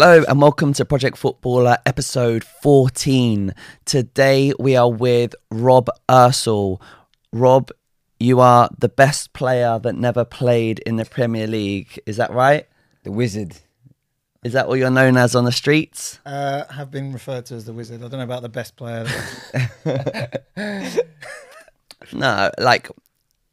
Hello and welcome to Project Footballer episode 14. Today we are with Rob Ursell. Rob, you are the best player that never played in the Premier League. Is that right? The wizard. Is that what you're known as on the streets? Uh, have been referred to as the wizard. I don't know about the best player. No, like,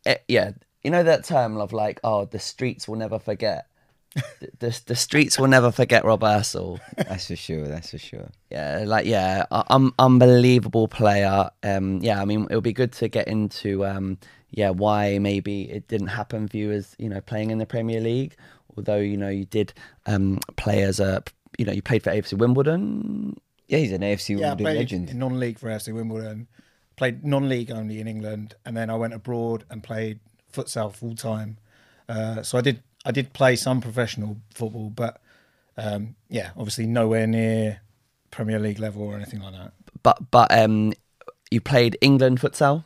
eh, yeah, you know that term of like, oh, the streets will never forget. The, the, the streets will never forget Rob Ursell. That's for sure. That's for sure. Yeah, like yeah, um, unbelievable player. Um, yeah, I mean, it would be good to get into um, yeah, why maybe it didn't happen for you as you know playing in the Premier League. Although you know you did um play as a you know you played for AFC Wimbledon. Yeah, he's an AFC yeah, I Wimbledon played legend. in non-league for FC Wimbledon. Played non-league only in England, and then I went abroad and played futsal full time. Uh, so I did I did play some professional football, but um, yeah, obviously nowhere near Premier League level or anything like that. But but um, you played England futsal.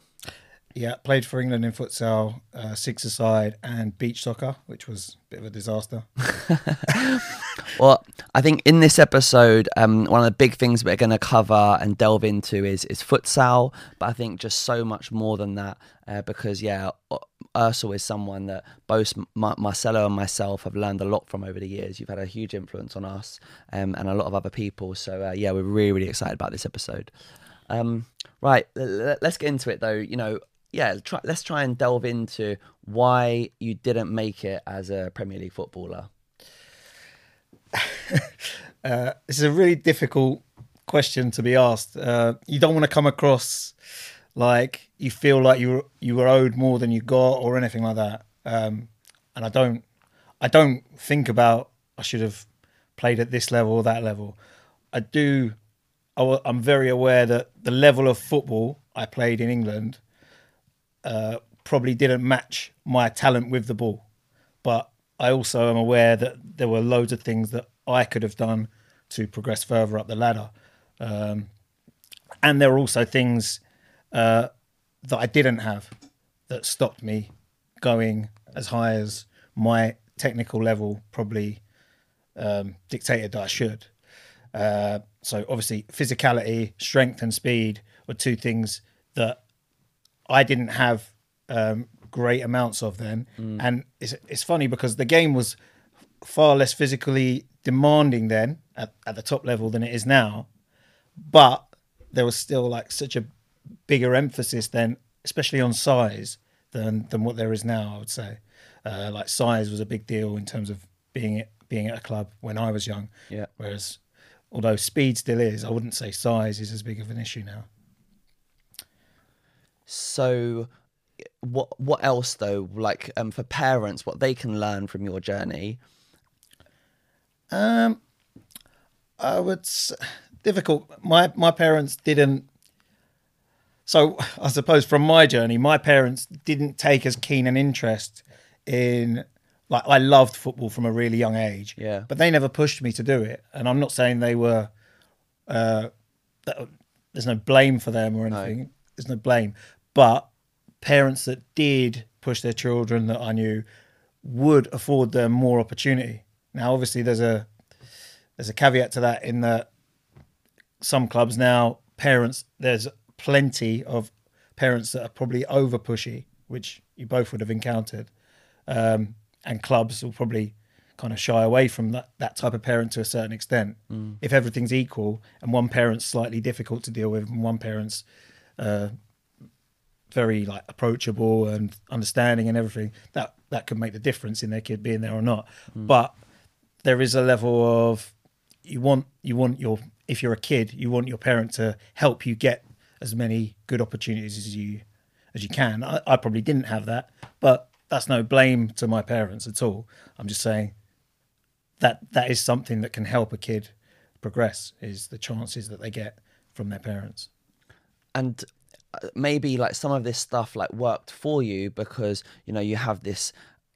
Yeah, played for England in futsal, uh, six-a-side, and beach soccer, which was a bit of a disaster. Well, I think in this episode, um, one of the big things we're going to cover and delve into is is futsal, but I think just so much more than that, uh, because yeah, Ursell is someone that both Ma- Marcelo and myself have learned a lot from over the years. You've had a huge influence on us um, and a lot of other people. So uh, yeah, we're really really excited about this episode. Um, right, let's get into it though. You know, yeah, try, let's try and delve into why you didn't make it as a Premier League footballer. Uh, this is a really difficult question to be asked. Uh, you don't want to come across like you feel like you were, you were owed more than you got or anything like that. Um, and I don't I don't think about I should have played at this level or that level. I do. I, I'm very aware that the level of football I played in England uh, probably didn't match my talent with the ball. But I also am aware that there were loads of things that I could have done to progress further up the ladder. Um, and there were also things uh, that I didn't have that stopped me going as high as my technical level probably um, dictated that I should. Uh, so obviously, physicality, strength, and speed were two things that I didn't have um, great amounts of then. And it's it's funny because the game was far less physically demanding then at, at the top level than it is now, but there was still like such a bigger emphasis then, especially on size than than what there is now. I would say, uh, like size was a big deal in terms of being being at a club when I was young. Yeah. Whereas, although speed still is, I wouldn't say size is as big of an issue now. So, what what else though? Like um, for parents, what they can learn from your journey. Um, I would difficult. My my parents didn't. So I suppose from my journey, my parents didn't take as keen an interest in. Like I loved football from a really young age. Yeah. But they never pushed me to do it, and I'm not saying they were. Uh, that, there's no blame for them or anything. There's no blame, but parents that did push their children that I knew would afford them more opportunity. Now, obviously, there's a there's a caveat to that in that some clubs now parents there's plenty of parents that are probably over pushy, which you both would have encountered, um, and clubs will probably kind of shy away from that, that type of parent to a certain extent. If everything's equal and one parent's slightly difficult to deal with and one parent's uh, very like approachable and understanding and everything, that that could make the difference in their kid being there or not. But there is a level of you want you want your if you're a kid, you want your parent to help you get as many good opportunities as you as you can. I, I probably didn't have that, but that's no blame to my parents at all. I'm just saying that that is something that can help a kid progress is the chances that they get from their parents. and uh, maybe like some of this stuff like worked for you because you know you have this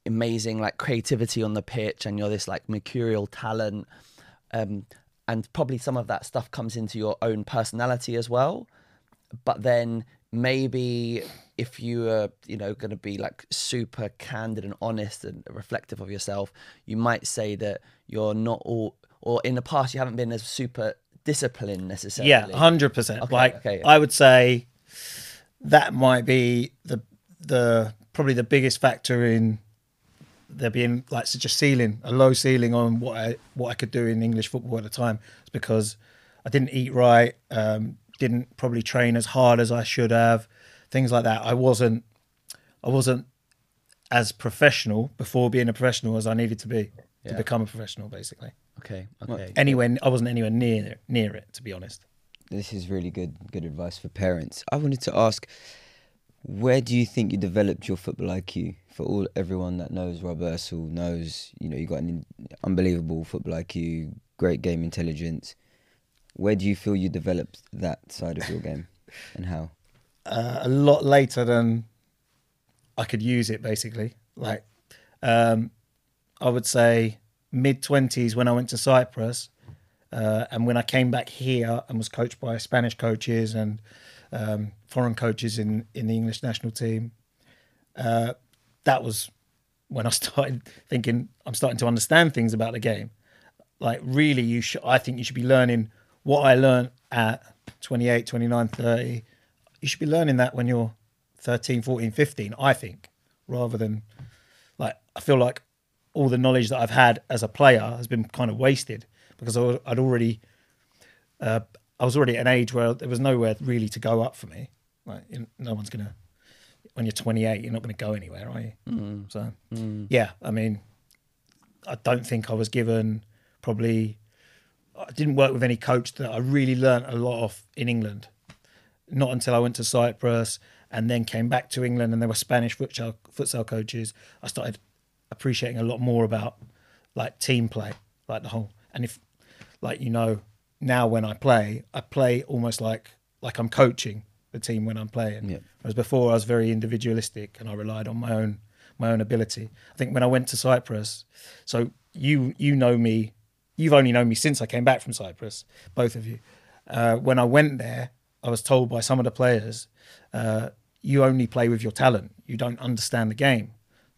amazing like creativity on the pitch and you're this like mercurial talent um and probably some of that stuff comes into your own personality as well but then maybe if you are, you know, going to be like super candid and honest and reflective of yourself, you might say that you're not all, or in the past you haven't been as super disciplined necessarily. Yeah, hundred percent. Okay, Like okay. I would say that might be the the probably the biggest factor in there being like such a ceiling, a low ceiling on what I what I could do in English football at the time. It's because I didn't eat right, um, didn't probably train as hard as I should have, things like that. I wasn't I wasn't as professional before being a professional as I needed to be to become a professional, basically. Okay. Okay. Anywhere I wasn't anywhere near near it, to be honest. This is really good good advice for parents. I wanted to ask, where do you think you developed your football IQ? For all everyone that knows Rob Ursell knows, you know, you got an unbelievable football IQ, great game intelligence. Where do you feel you developed that side of your game, and how? uh, a lot later than I could use it. Basically, like um, I would say mid twenties when I went to Cyprus, uh, and when I came back here and was coached by Spanish coaches and um, foreign coaches in in the English national team. Uh, that was when I started thinking I'm starting to understand things about the game. Like really, you should. I think you should be learning what I learned at 28, 29, 30 you should be learning that when you're 13 14 15 i think rather than like i feel like all the knowledge that i've had as a player has been kind of wasted because i'd already uh, i was already at an age where there was nowhere really to go up for me. Like you- no one's gonna when you're 28 you're not gonna go anywhere are you? So yeah i mean i don't think i was given probably i didn't work with any coach that i really learnt a lot of in england not until I went to Cyprus and then came back to England and there were Spanish futsal, futsal coaches. I started appreciating a lot more about like team play, like the whole. And if, like you know, now when I play, I play almost like like I'm coaching the team when I'm playing. Yeah. Whereas before I was very individualistic and I relied on my own my own ability. I think when I went to Cyprus, so you you know me, you've only known me since I came back from Cyprus, both of you. Uh, when I went there, I was told by some of the players, uh, you only play with your talent. You don't understand the game.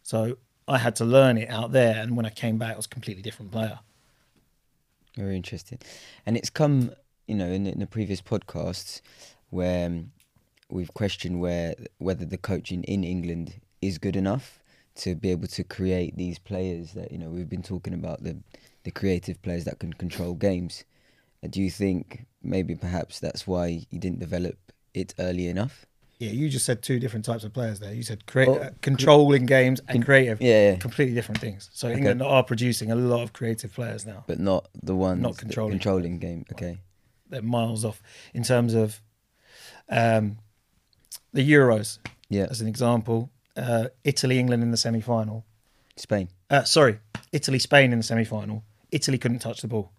So I had to learn it out there. And when I came back, I was a completely different player. Very interesting. And it's come, you know, in, in the previous podcasts where um, we've questioned where whether the coaching in England is good enough to be able to create these players that you know we've been talking about the the creative players that can control games. Uh, Do you think maybe perhaps that's why you didn't develop it early enough? Yeah, you just said two different types of players there. You said crea- Well, uh, controlling games and creative. yeah, yeah. Completely different things. So England are producing a lot of creative players now. But not the ones Not controlling. controlling game. Okay. They're miles off in terms of um, the Euros, Yeah. as an example. Uh, Italy, England in the semi final. Spain. Uh, sorry, Italy, Spain in the semi final. Italy couldn't touch the ball.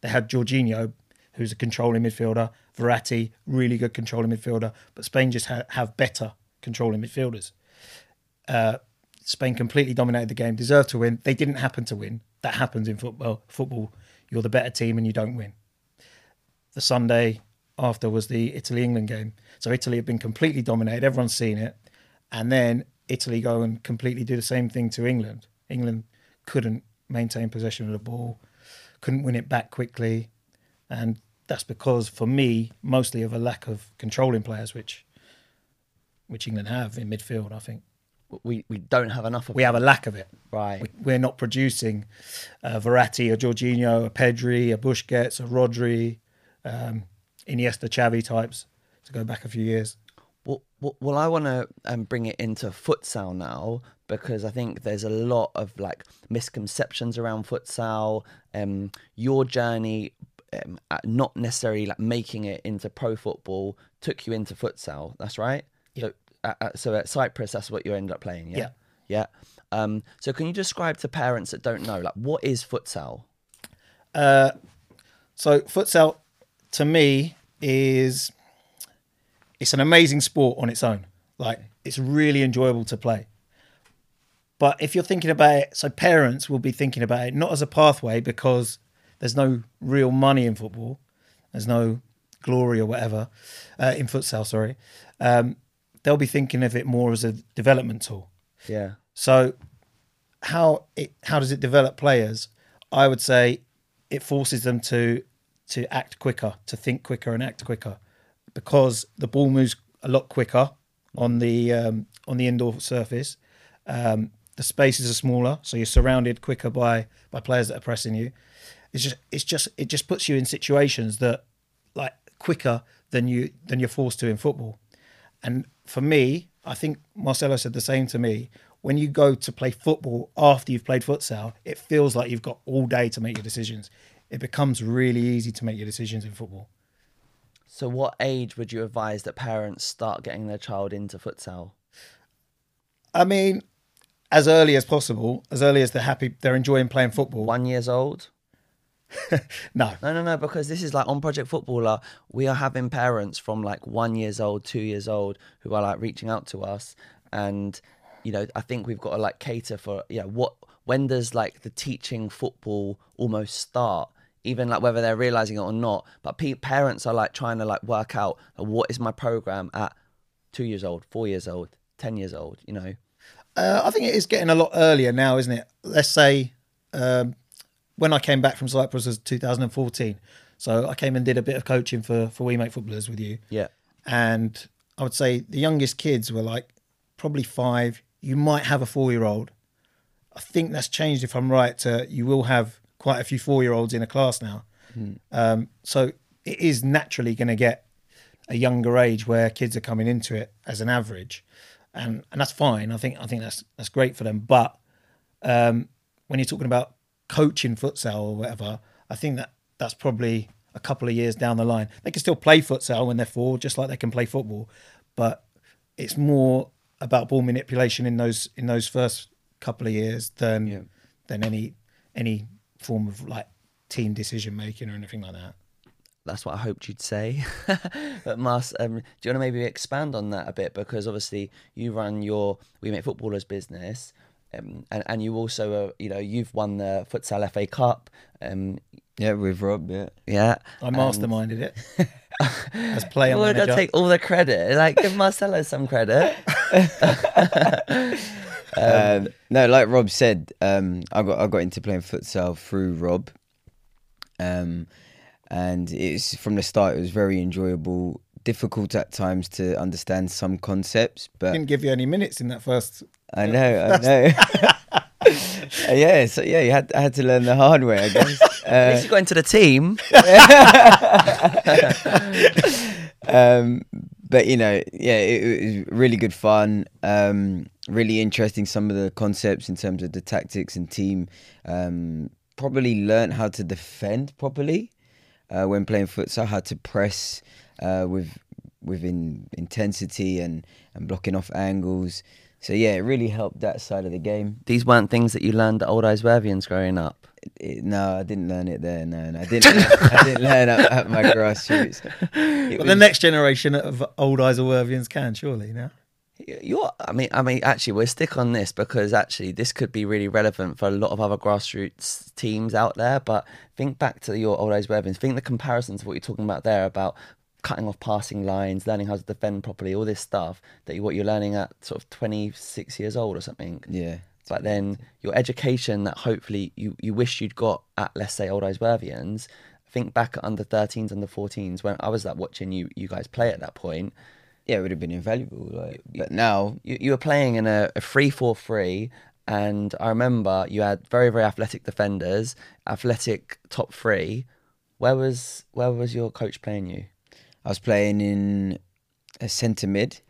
They had Jorginho, who's a controlling midfielder, Verratti, really good controlling midfielder, but Spain just ha- have better controlling midfielders. Uh, Spain completely dominated the game, deserved to win. They didn't happen to win. That happens in football. Football, you're the better team and you don't win. The Sunday after was the Italy England game. So Italy have been completely dominated. Everyone's seen it. And then Italy go and completely do the same thing to England. England couldn't maintain possession of the ball, couldn't win it back quickly. And that's because, for me, mostly of a lack of controlling players, which which England have in midfield, I think. We we don't have enough of We have a lack of it. right. We, we're not producing a Verratti, a Jorginho, a Pedri, a Busquets, a Rodri, um, Iniesta, Xavi types, to go back a few years. Well, I want to um, bring it into futsal now because I think there's a lot of like misconceptions around futsal. Um, your journey, um, not necessarily like making it into pro football, took you into futsal. That's right. So, uh, uh, so at Cyprus, that's what you ended up playing. Yeah. Yeah. Yeah. Um, so can you describe to parents that don't know, like, what is futsal? Uh, so futsal, to me, is it's an amazing sport on its own. Like it's really enjoyable to play. But if you're thinking about it, so parents will be thinking about it not as a pathway because there's no real money in football, there's no glory or whatever uh, in futsal. Sorry, um, they'll be thinking of it more as a development tool. Yeah. So how it how does it develop players? I would say it forces them to to act quicker, to think quicker and act quicker, because the ball moves a lot quicker on the um, on the indoor surface. Um, the spaces are smaller, so you're surrounded quicker by by players that are pressing you. It's just it's just it just puts you in situations that like quicker than you than you're forced to in football. And for me, I think Marcelo said the same to me. When you go to play football after you've played futsal, it feels like you've got all day to make your decisions. It becomes really easy to make your decisions in football. So, what age would you advise that parents start getting their child into futsal? I mean, as early as possible, as early as they're happy, they're enjoying playing football. One years old? No, No, no, no. Because this is like on Project Footballer, we are having parents from like one years old, two years old, who are like reaching out to us, and you know, I think we've got to like cater for yeah, what when does like the teaching football almost start? Even like whether they're realizing it or not, but pe- parents are like trying to like work out like, what is my program at two years old, four years old, ten years old. You know, Uh, I think it is getting a lot earlier now, isn't it? Let's say um, when I came back from Cyprus was 2014. So I came and did a bit of coaching for for We Make Footballers with you, yeah, and I would say the youngest kids were like probably five. You might have a four year old. I think that's changed if I'm right. To you will have quite a few four year olds in a class now. Um, so it is naturally going to get a younger age where kids are coming into it as an average, and and that's fine. I think I think that's that's great for them. But um, when you're talking about coaching futsal or whatever, I think that that's probably a couple of years down the line. They can still play futsal when they're four, just like they can play football, but it's more about ball manipulation in those in those first couple of years than Yeah. than any any form of like team decision making or anything like that. that's what I hoped you'd say. but Mas, um, do you want to maybe expand on that a bit? Because obviously you run your We Make Footballers business, um, and and you also, uh, you know, you've won the Futsal FA Cup. Um, Yeah, with Rob. Yeah. yeah, I masterminded it as player Well, manager. gotta take all the credit. Like, give Marcelo some credit. um, no, like Rob said, um, I got I got into playing futsal through Rob, um, and it's from the start. It was very enjoyable. Difficult at times to understand some concepts, but Didn't give you any minutes in that first. I know, I know. Uh, yeah, so yeah, you had I had to learn the hard way, I guess. At Uh, least you got into the team. um, but you know, yeah, it, it was really good fun. Um, really interesting some of the concepts in terms of the tactics and team. Um, probably learned how to defend properly uh, when playing futsal, how to press uh, with within intensity and and blocking off angles. So yeah, it really helped that side of the game. These weren't things that you learned at Old Isleworthians growing up. It, no, I didn't learn it there. No, no I didn't. I didn't learn at, at my grassroots. It But the next generation of old Isleworthians can surely now. You're, I mean, I mean, actually, we'll stick on this because actually, this could be really relevant for a lot of other grassroots teams out there. But think back to your old Wervins. Think the comparisons of what you're talking about there about cutting off passing lines, learning how to defend properly, all this stuff that you, what you're learning at sort of 26 years old or something. Yeah. But then your education that hopefully you, you wish you'd got at, let's say, Old Isleworthians, think back at under 13s, under 14s, when I was like watching you you guys play at that point. Yeah, it would have been invaluable. Like, but now, You, you were playing in a, a 3 4 3, and I remember you had very, very athletic defenders, athletic top three. Where was where was your coach playing you? I was playing in a centre mid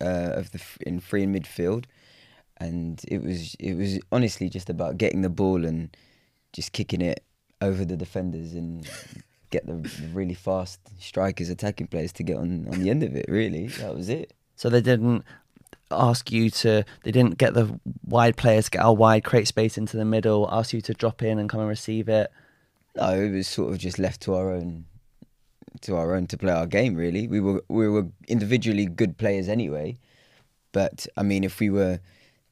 uh, of the in free and midfield, and it was it was honestly just about getting the ball and just kicking it over the defenders and get the really fast strikers, attacking players to get on on the end of it. Really, that was it. So they didn't ask you to, they didn't get the wide players to get our wide, create space into the middle, ask you to drop in and come and receive it. No, it was sort of just left to our own to our own to play our game. Really, we were we were individually good players anyway. But I mean, if we were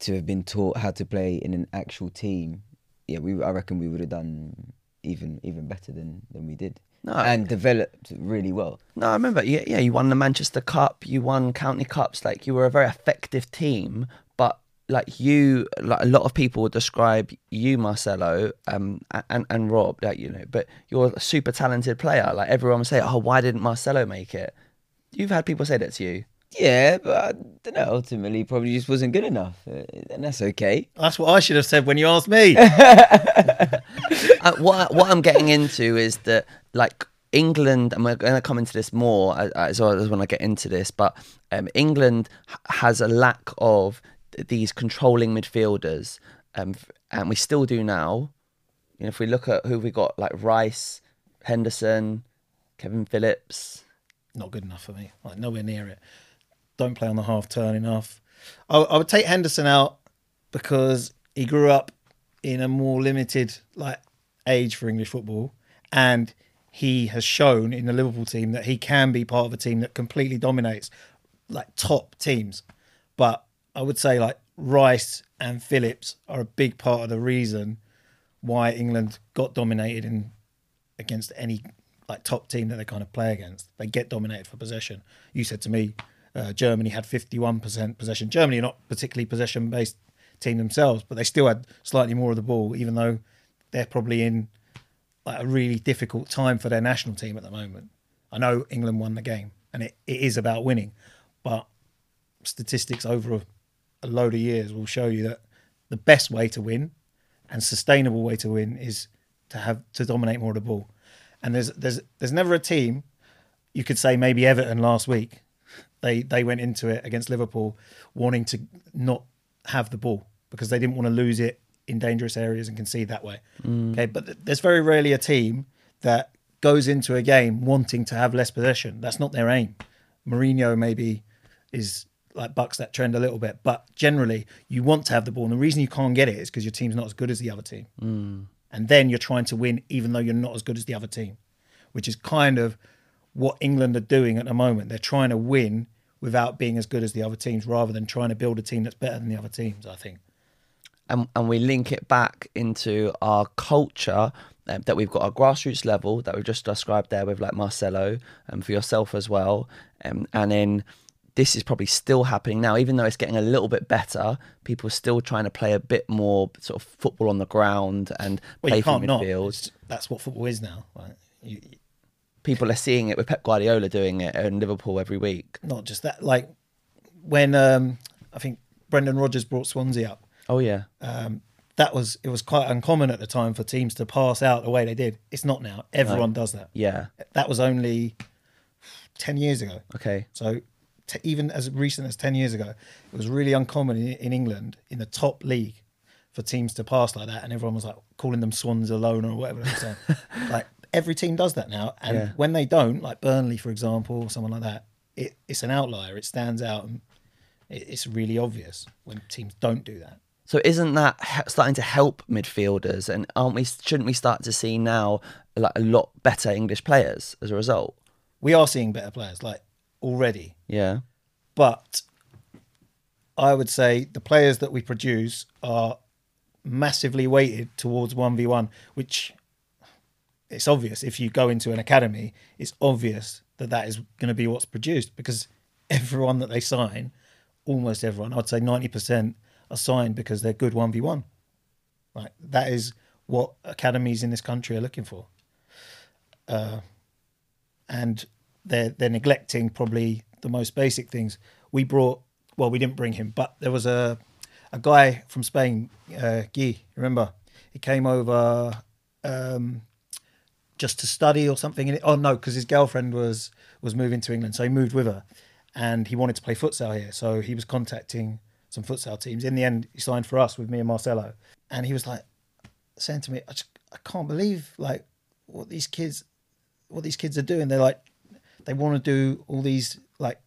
to have been taught how to play in an actual team, yeah, we I reckon we would have done even even better than than we did. No. and developed really well. No, I remember. Yeah, yeah, you won the Manchester Cup. You won county cups. Like you were a very effective team. But like you, like a lot of people would describe you, Marcelo, um, and and Rob. Like you know, but you're a super talented player. Like everyone would say, oh, why didn't Marcelo make it? You've had people say that to you. Yeah, but I don't know. Ultimately, probably just wasn't good enough, uh, and that's okay. That's what I should have said when you asked me. uh, what what I'm getting into is that like England, and we're going to come into this more as, as well as when I get into this, but um, England has a lack of these controlling midfielders, um, and we still do now. You know, if we look at who we got, like Rice, Henderson, Kalvin Phillips. Not good enough for me. Like nowhere near it. Don't play on the half turn enough. I, I would take Henderson out because he grew up in a more limited like age for English football, and he has shown in the Liverpool team that he can be part of a team that completely dominates like top teams. But I would say like Rice and Phillips are a big part of the reason why England got dominated in against any like top team that they kind of play against. They get dominated for possession. You said to me, uh, Germany had 51% possession. Germany are not particularly possession based team themselves, but they still had slightly more of the ball, even though they're probably in like a really difficult time for their national team at the moment. I know England won the game, and it, it is about winning, but statistics over a, a load of years will show you that the best way to win and sustainable way to win is to have to dominate more of the ball. And there's there's there's never a team you could say maybe Everton last week. They they went into it against Liverpool wanting to not have the ball because they didn't want to lose it in dangerous areas and concede that way. Mm. Okay, but th- there's very rarely a team that goes into a game wanting to have less possession. That's not their aim. Mourinho maybe is like bucks that trend a little bit, but generally you want to have the ball, and the reason you can't get it is because your team's not as good as the other team, mm. and then you're trying to win even though you're not as good as the other team, which is kind of what England are doing at the moment. They're trying to win without being as good as the other teams, rather than trying to build a team that's better than the other teams. I think. and, and we link it back into our culture um, that we've got our grassroots level that we've just described there with like Marcelo and for yourself as well. Um, and then this is probably still happening now, even though it's getting a little bit better. People are still trying to play a bit more sort of football on the ground and Well, play from midfield. That's what football is now. Right? You, People are seeing it with Pep Guardiola doing it in Liverpool every week. not just that. Like when um, I think Brendan Rodgers brought Swansea up, Oh yeah, um, that was it was quite uncommon at the time for teams to pass out the way they did. It's not now. Everyone does that. yeah. That was only ten years ago. Okay, So t- even as recent as ten years ago, it was really uncommon in, in England in the top league for teams to pass like that, and everyone was like calling them Swanselona or whatever. They were saying. like every team does that now, and Yeah. when they don't, like Burnley for example, or someone like that, it, it's an outlier. It stands out, and it, it's really obvious when teams don't do that. So isn't that starting to help midfielders? And aren't we? Shouldn't we start to see now like a lot better English players as a result? We are seeing better players like already, Yeah. but I would say the players that we produce are massively weighted towards 1v1, which it's obvious if you go into an academy, it's obvious that that is going to be what's produced because everyone that they sign, almost everyone, I'd say 90% are signed because they're good 1v1. Like that is what academies in this country are looking for. Uh, and they're they're neglecting probably the most basic things. We brought well, we didn't bring him, but there was a a guy from Spain, uh, Guy. Remember, he came over um, just to study or something. In it. Oh no, because his girlfriend was was moving to England, so he moved with her, and he wanted to play futsal here. So he was contacting some futsal teams. In the end, he signed for us with me and Marcelo, and he was like saying to me, "I, just, I can't believe like what these kids, what these kids are doing. They're like, they want to do all these like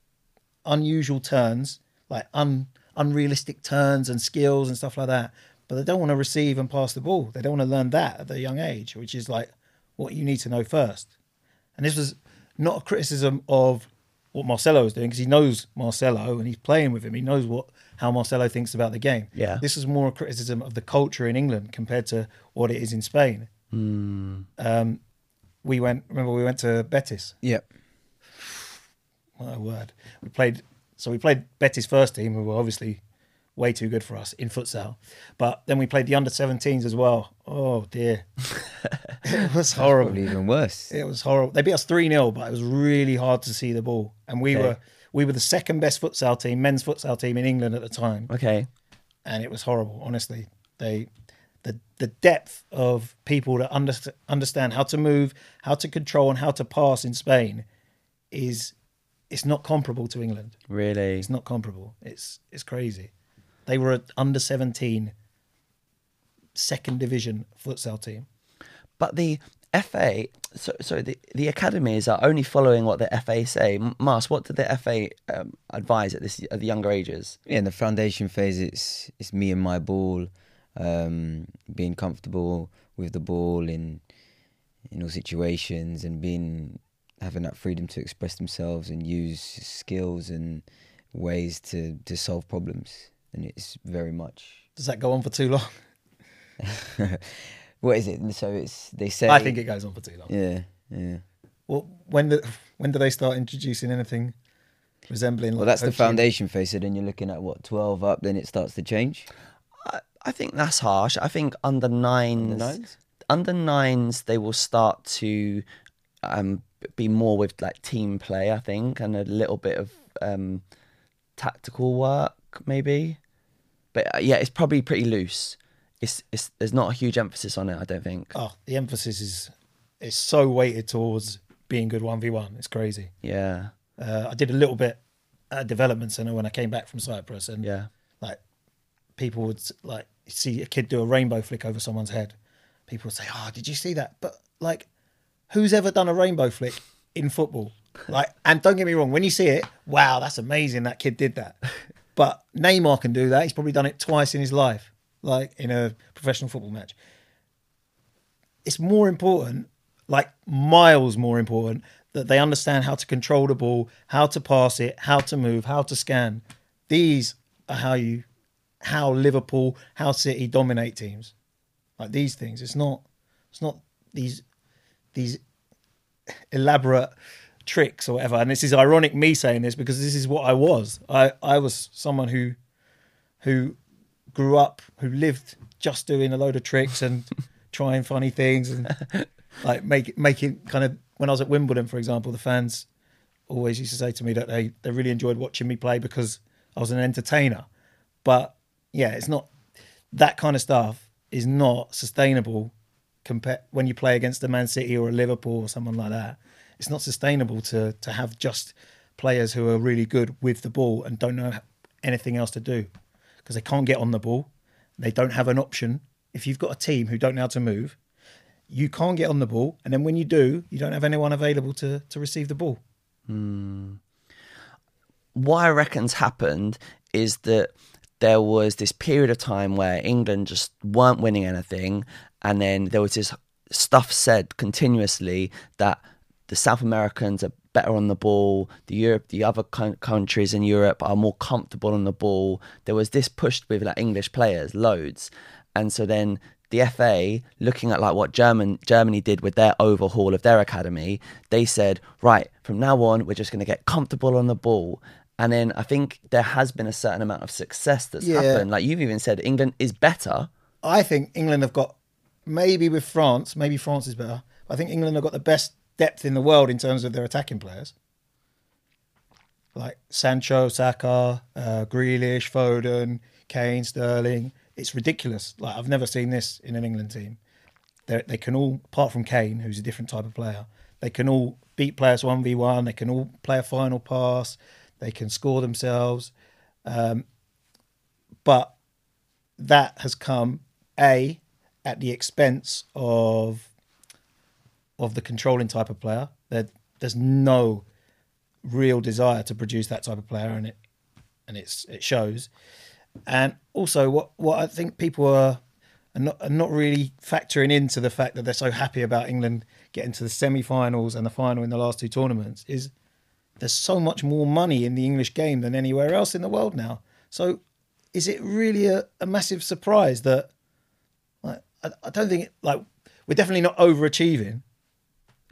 unusual turns, like un unrealistic turns and skills and stuff like that. But they don't want to receive and pass the ball. They don't want to learn that at a young age, which is like what you need to know first. And this was not a criticism of what Marcelo is doing because he knows Marcelo and he's playing with him. He knows what how Marcelo thinks about the game. Yeah. This is more a criticism of the culture in England compared to what it is in Spain. Um, we went. Remember, we went to Betis. Yep. My word, we played. So we played Betis first team, who were obviously way too good for us in futsal. But then we played the under 17s as well. Oh dear, it was horrible. Even worse. It was horrible. They beat us three 0 but it was really hard to see the ball. And we Okay. were we were the second best futsal team, men's futsal team in England at the time, Okay. and it was horrible. Honestly, they the the depth of people that underst- understand how to move, how to control, and how to pass in Spain is it's not comparable to England. Really. It's not comparable. It's it's crazy. They were an under 17 second division futsal team. But the FA, so, so the, the academies are only following what the FA say. M- Mars, what did the FA um, advise at this at the younger ages? Yeah, in the foundation phase, it's it's me and my ball, um, being comfortable with the ball in in all situations, and being having that freedom to express themselves and use skills and ways to to solve problems. And it's very much Does that go on for too long? what is it? So it's they say. I think it goes on for too long. Yeah, yeah. Well, when do, when do they start introducing anything resembling? Well, like that's the coaching? foundation phase. So then you're looking at what twelve up. Then it starts to change. I, I think that's harsh. I think under nines, The nines. under nines, they will start to um, be more with like team play. I think, and a little bit of um, tactical work, maybe. But uh, yeah, it's probably pretty loose. It's, it's there's not a huge emphasis on it. I don't think. Oh, the emphasis is is so weighted towards being good one v one. It's crazy. Yeah, Uh, I did a little bit at a development center when I came back from Cyprus, and yeah. like people would like see a kid do a rainbow flick over someone's head. People would say, "Oh, did you see that?" But like, who's ever done a rainbow flick in football? Like, and don't get me wrong, when you see it, wow, that's amazing. That kid did that. But Neymar can do that. He's probably done it twice in his life, like in a professional football match. It's more important, like miles more important, that they understand how to control the ball, how to pass it, how to move, how to scan. These are how you, how Liverpool, how City dominate teams. Like these things. It's not, it's not these, these elaborate tricks or whatever. And this is ironic me saying this because this is what I was. I, I was someone who, who grew up, who lived just doing a load of tricks and trying funny things and like make making kind of when I was at Wimbledon, for example, the fans always used to say to me that they they really enjoyed watching me play because I was an entertainer. But yeah, it's not that kind of stuff is not sustainable compare when you play against a Man City or a Liverpool or someone like that. It's not sustainable to to have just players who are really good with the ball and don't know anything else to do because they can't get on the ball. They don't have an option. If you've got a team who don't know how to move, you can't get on the ball, and then when you do, you don't have anyone available to to receive the ball. Hmm. what I reckon's happened is that there was this period of time where England just weren't winning anything, and then there was this stuff said continuously that the South Americans are better on the ball, the Europe, the other coun- countries in Europe are more comfortable on the ball. There was this pushed with like English players, loads, and so then the FA, looking at like what German Germany did with their overhaul of their academy, they said, right, from now on, we're just going to get comfortable on the ball. And then I think there has been a certain amount of success that's Yeah. happened. Like you've even said, England is better. I think England have got maybe with France, maybe France is better. But I think England have got the best depth in the world in terms of their attacking players. Like Sancho, Saka, uh, Grealish, Foden, Kane, Sterling. It's ridiculous. Like I've never seen this in an England team. They they can all, apart from Kane, who's a different type of player, they can all beat players one v one. They can all play a final pass. They can score themselves. Um, but that has come a at the expense of of the controlling type of player. There, there's no real desire to produce that type of player, and it and it's it shows. And also, what what I think people are are not, not really factoring into the fact that they're so happy about England getting to the semi-finals and the final in the last two tournaments is there's so much more money in the English game than anywhere else in the world now. So, is it really a, a massive surprise that like, I, I don't think like we're definitely not overachieving,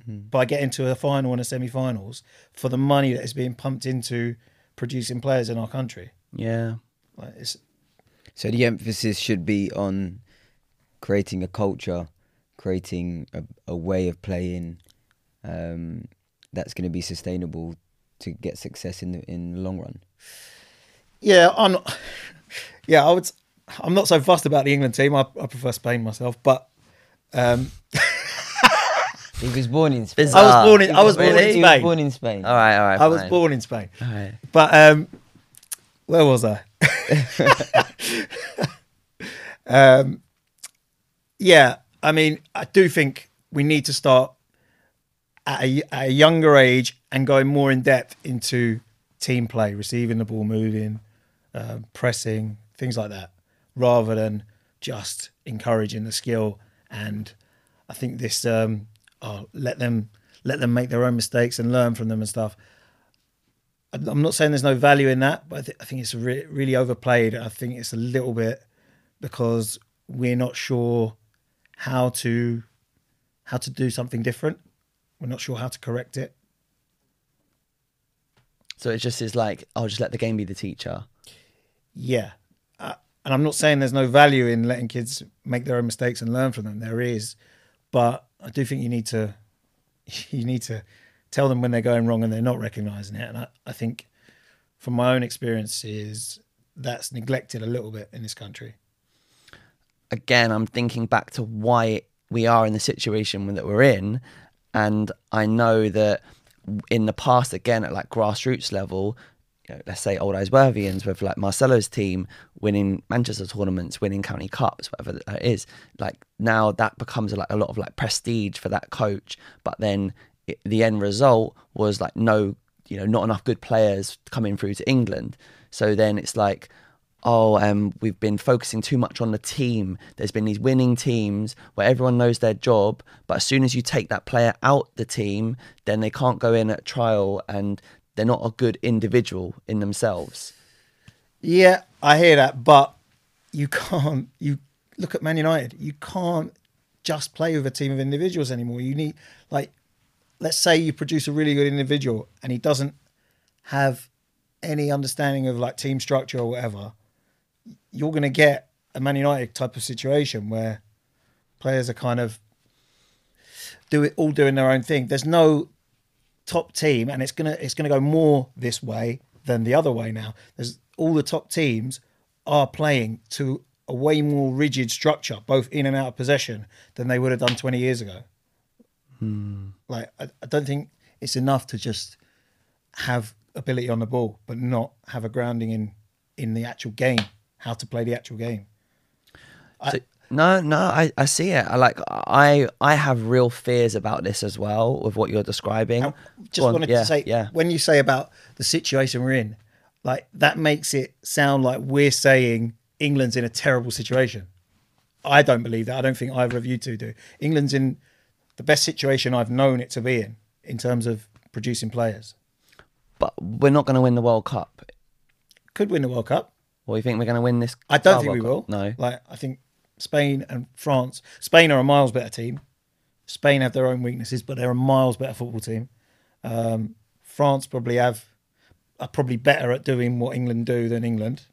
by getting to a final and a semi-finals for the money that is being pumped into producing players in our country. Yeah. Like it's So the emphasis should be on creating a culture, creating a, a way of playing um, that's going to be sustainable to get success in the in the long run. Yeah, I'm not. Yeah, I would. I'm not so fussed about the England team. I, I prefer Spain myself, but um, He was born in Spain. Bizarre. I was born in. I was born Really? in He was Spain. born in Spain. All right. All right. I was born in Spain, All right. but um, where was I? um, yeah, I mean, I do think we need to start at a, at a younger age and going more in depth into team play, receiving the ball, moving, um, pressing, things like that, rather than just encouraging the skill. And I think this, um, oh, let them let them make their own mistakes and learn from them and stuff. I'm not saying there's no value in that, but I, th- I think it's re- really overplayed. I think it's a little bit because we're not sure how to how to do something different. We're not sure how to correct it. So it just is like, I'll just let the game be the teacher. Yeah. Uh, and I'm not saying there's no value in letting kids make their own mistakes and learn from them. There is, but I do think you need to you need to tell them when they're going wrong and they're not recognizing it. And I, I think from my own experiences, that's neglected a little bit in this country. again, I'm thinking back to why we are in the situation that we're in, and I know that in the past, again at like grassroots level, you know, let's say Old Isleworthians with like Marcelo's team winning Manchester tournaments, winning county cups, whatever that is. Like now that becomes like a lot of like prestige for that coach, but then it, the end result was like no, you know, not enough good players coming through to England. So then it's like oh, um, we've been focusing too much on the team. There's been these winning teams where everyone knows their job, but as soon as you take that player out the team, then they can't go in at trial and they're not a good individual in themselves. Yeah, I hear that, but you can't. You look at Man United. You can't just play with a team of individuals anymore. You need like, let's say you produce a really good individual and he doesn't have any understanding of like team structure or whatever. You're going to get a Man United type of situation where players are kind of do it all doing their own thing. There's no top team, and it's gonna it's gonna go more this way than the other way now. There's all the top teams are playing to a way more rigid structure, both in and out of possession, than they would have done 20 years ago. Hmm. Like I, I don't think it's enough to just have ability on the ball, but not have a grounding in in the actual game, how to play the actual game. So, no, no, I, I see it. I like I I have real fears about this as well with what you're describing. I just on, wanted yeah, to say, yeah. when you say about the situation we're in, like that makes it sound like we're saying England's in a terrible situation. I don't believe that. I don't think either of you two do. England's in the best situation I've known it to be in, in terms of producing players. But we're not going to win the World Cup. Could win the World Cup. Or you think we're going to win this? I don't think we will. Cup? No. Like I think Spain and France. Spain are a miles better team. Spain have their own weaknesses, but they're a miles better football team. Um, France probably have are probably better at doing what England do than England,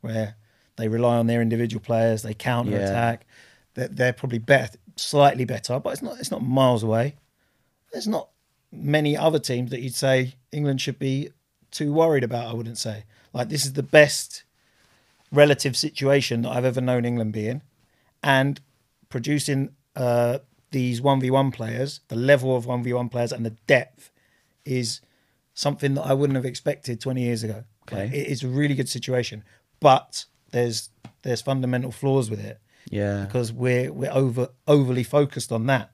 where they rely on their individual players, they counter attack. They're, they're probably better, slightly better, but it's not it's not miles away. There's not many other teams that you'd say England should be too worried about. I wouldn't say like this is the best relative situation that I've ever known England be in, and producing uh, these one v one players, the level of one v one players and the depth is something that I wouldn't have expected 20 years ago. Okay. Like, it is a really good situation, but there's there's fundamental flaws with it Yeah. because we're we're over overly focused on that.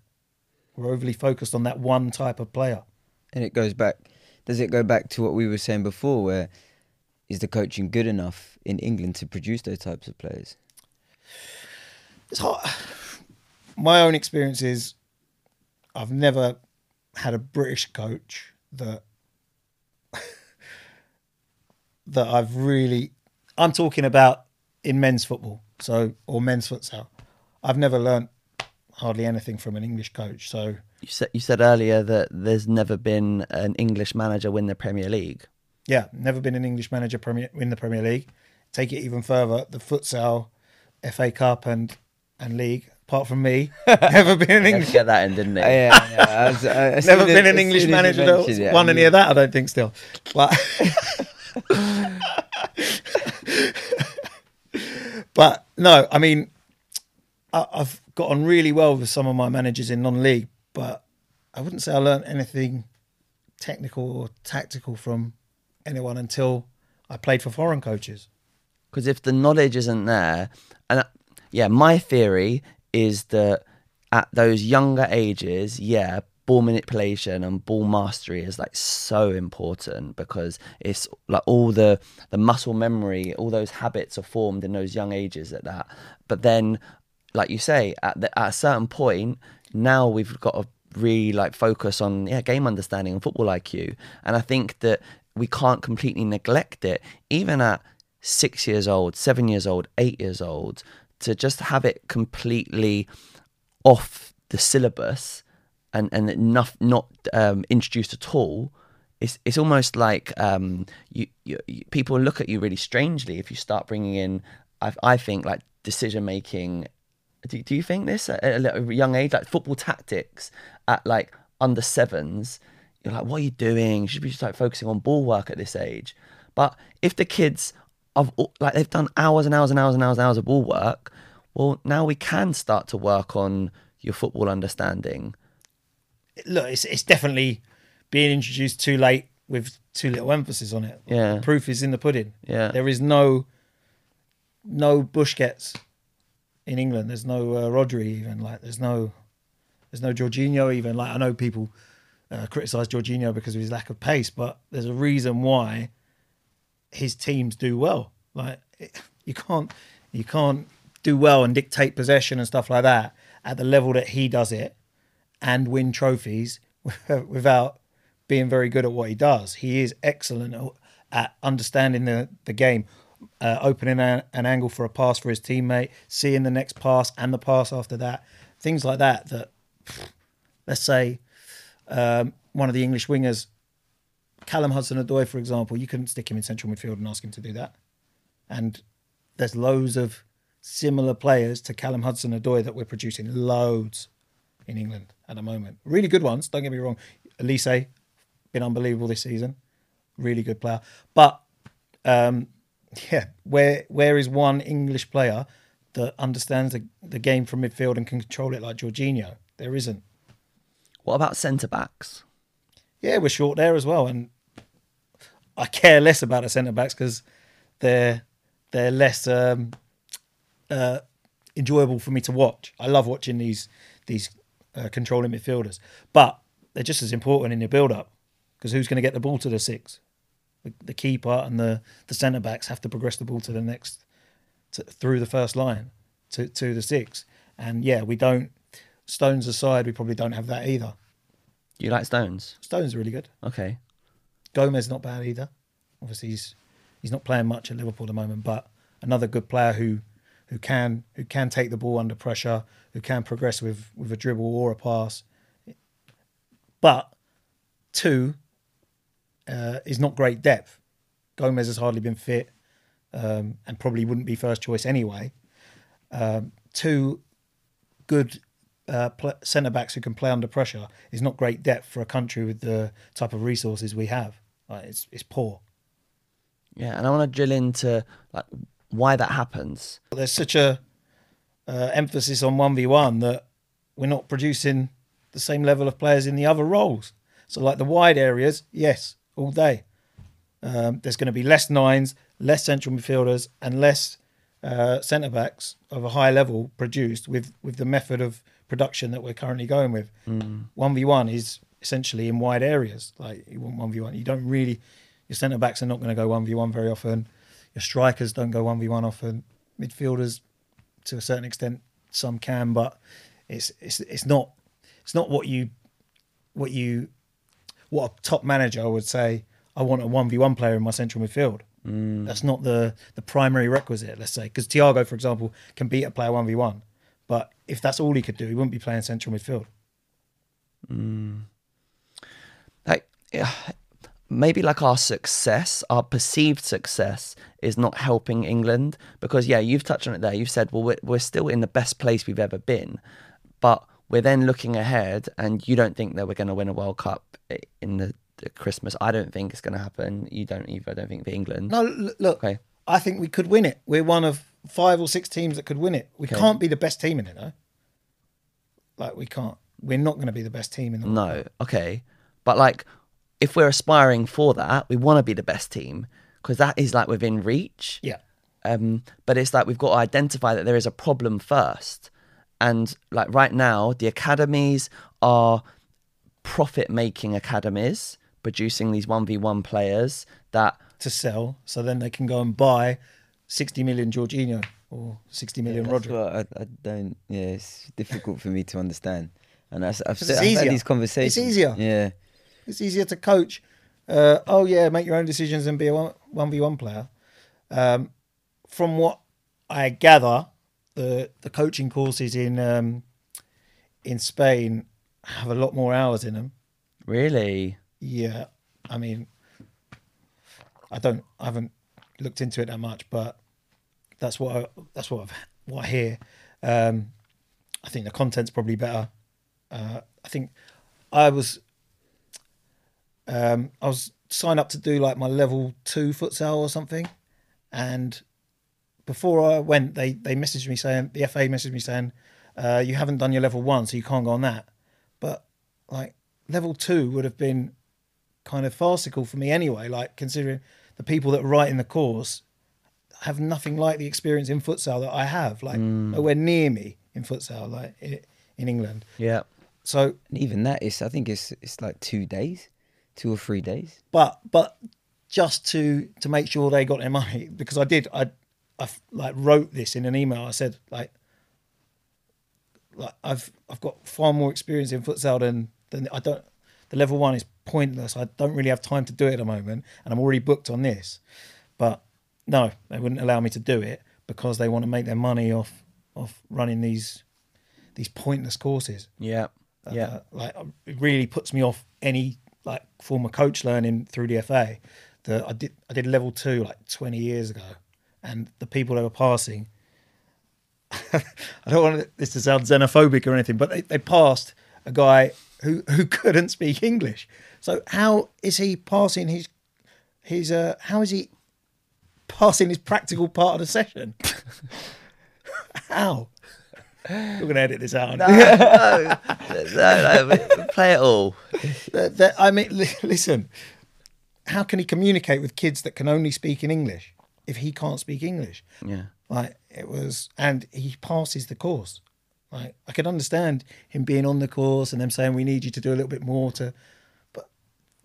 We're overly focused on that one type of player. And it goes back. Does it go back to what we were saying before, where is the coaching good enough in England to produce those types of players? It's hard. My own experience is I've never had a British coach that that I've really I'm talking about in men's football, so or men's futsal. I've never learnt hardly anything from an English coach. So You said you said earlier that there's never been an English manager win the Premier League. yeah, never been an English manager premier, in the Premier League. Take it even further, the futsal, FA Cup, and and league. Apart from me, never been an English. get that in, didn't it? yeah, yeah. As, uh, as Never been an English soon as you manager that mentioned won I any of that. I don't think still, but but no, I mean, I, I've got on really well with some of my managers in non-league, but I wouldn't say I learned anything technical or tactical from anyone until I played for foreign coaches. Because if the knowledge isn't there, and uh, yeah, my theory is that at those younger ages, yeah, ball manipulation and ball mastery is like so important because it's like all the the muscle memory, all those habits are formed in those young ages at that. But then, like you say, at the, at a certain point, now we've got to really like focus on yeah game understanding and football IQ, and I think that we can't completely neglect it, even at six years old, seven years old, eight years old, to just have it completely off the syllabus and and not not um, introduced at all. It's it's almost like um, you, you, you people look at you really strangely if you start bringing in. I I think like decision making. Do, do you think this at a little young age, like football tactics at like under sevens? You're like, what are you doing? You should be just like focusing on ball work at this age. But if the kids of like they've done hours and hours and hours and hours and hours of ball work, well, now we can start to work on your football understanding. look, it's it's definitely being introduced too late with too little emphasis on it. Yeah. proof is in the pudding. Yeah. there is no no bush Busquets in England. There's no uh, Rodri even. Like there's no there's no Jorginho even. Like I know people uh, criticize Jorginho because of his lack of pace, but there's a reason why his teams do well. Like you can't you can't do well and dictate possession and stuff like that at the level that he does it and win trophies without being very good at what he does. He is excellent at understanding the, the game, uh, opening a, an angle for a pass for his teammate, seeing the next pass and the pass after that. Things like that, that, let's say, um, one of the English wingers, Callum Hudson Odoi, for example, you couldn't stick him in central midfield and ask him to do that. And there's loads of similar players to Callum Hudson Odoi that we're producing, loads in England at the moment. Really good ones, don't get me wrong. Elise, been unbelievable this season. Really good player. But um, yeah, where where is one English player that understands the, the game from midfield and can control it like Jorginho? There isn't. What about centre backs? Yeah, we're short there as well, and I care less about the centre backs because they're they're less um, uh, enjoyable for me to watch. I love watching these these uh, controlling midfielders, but they're just as important in your build up because who's going to get the ball to the six? The, keeper and the the centre backs have to progress the ball to the next to, through the first line to to the six, and yeah, we don't. Stones aside, we probably don't have that either. You like Stones? Stones are really good. Okay. Gomez not bad either. Obviously, he's he's not playing much at Liverpool at the moment, but another good player who who can who can take the ball under pressure, who can progress with with a dribble or a pass. But two uh, is not great depth. Gomez has hardly been fit, um, and probably wouldn't be first choice anyway. Um, two good uh, pl- centre backs who can play under pressure is not great depth for a country with the type of resources we have. Like, it's it's poor. Yeah, and I want to drill into like why that happens. There's such a uh, emphasis on one v one that we're not producing the same level of players in the other roles. So like the wide areas, yes, all day. Um, there's going to be less nines, less central midfielders, and less uh, centre backs of a high level produced with with the method of production that we're currently going with. Mm. One v one is essentially in wide areas. Like you want one v one, you don't really. Your centre backs are not going to go one v one very often. Your strikers don't go one v one often. Midfielders, to a certain extent, some can, but it's it's it's not it's not what you what you what a top manager would say. I want a one v one player in my central midfield. Mm. That's not the the primary requisite. Let's say because Thiago, for example, can beat a player one v one, But if that's all he could do, he wouldn't be playing central midfield. Hmm. like yeah, maybe like our success our perceived success is not helping england because yeah you've touched on it there you've said well we're, we're still in the best place we've ever been but we're then looking ahead and you don't think that we're going to win a world cup in the, the christmas i don't think it's going to happen you don't either i don't think for england No, look, Okay. I think we could win it. We're one of five or six teams that could win it. We Okay. can't be the best team in it, though. Like we can't. We're not going to be the best team in the. World. No, okay. But like, if we're aspiring for that, we want to be the best team because that is like within reach. Yeah. Um, but it's like we've got to identify that there is a problem first. And like right now, the academies are profit making academies, producing these 1v1 players that To sell, so then they can go and buy sixty million Jorginho or sixty million That's Rodri. I, I don't. Yeah, it's difficult for me to understand. And I, have had these conversations. It's easier. Yeah. It's easier to coach. Uh, oh yeah, make your own decisions and be a one v one player. Um, from what I gather, the the coaching courses in um, in Spain have a lot more hours in them. really, Yeah, I mean, I don't, I haven't looked into it that much, but that's what I, that's what I've, what I hear. Um, I think the content's probably better. Uh, I think I was, um, I was signed up to do like my level two futsal or something, and before I went, they they messaged me saying the FA messaged me saying, uh, you haven't done your level one, so you can't go on that. But like level two would have been kind of farcical for me anyway. Like considering the people that write in the course have nothing like the experience in futsal that I have. Like mm. nowhere near me in futsal, like in England. yeah. So, And even that is, I think it's it's like two days, two or three days. but but just to to make sure they got their money because I did I I like wrote this in an email. I said like like I've I've got far more experience in futsal than than I don't. The level one is pointless. I don't really have time to do it at the moment, and I'm already booked on this. But no, they wouldn't allow me to do it because they want to make their money off off running these these pointless courses. Yeah. Yeah. Uh, like it really puts me off any like former coach learning through the FA. The I did I did level two like 20 years ago, and the people they were passing. I don't want this to sound xenophobic or anything, but they, they passed a guy who who couldn't speak English. So how is he passing his his uh how is he passing his practical part of the session? how? We're gonna edit this out. no, no, no, no, play it all. That- that- I mean, li- listen. How can he communicate with kids that can only speak in English if he can't speak English? Yeah. Like it was, and he passes the course. Like I could understand him being on the course and them saying we need you to do a little bit more to,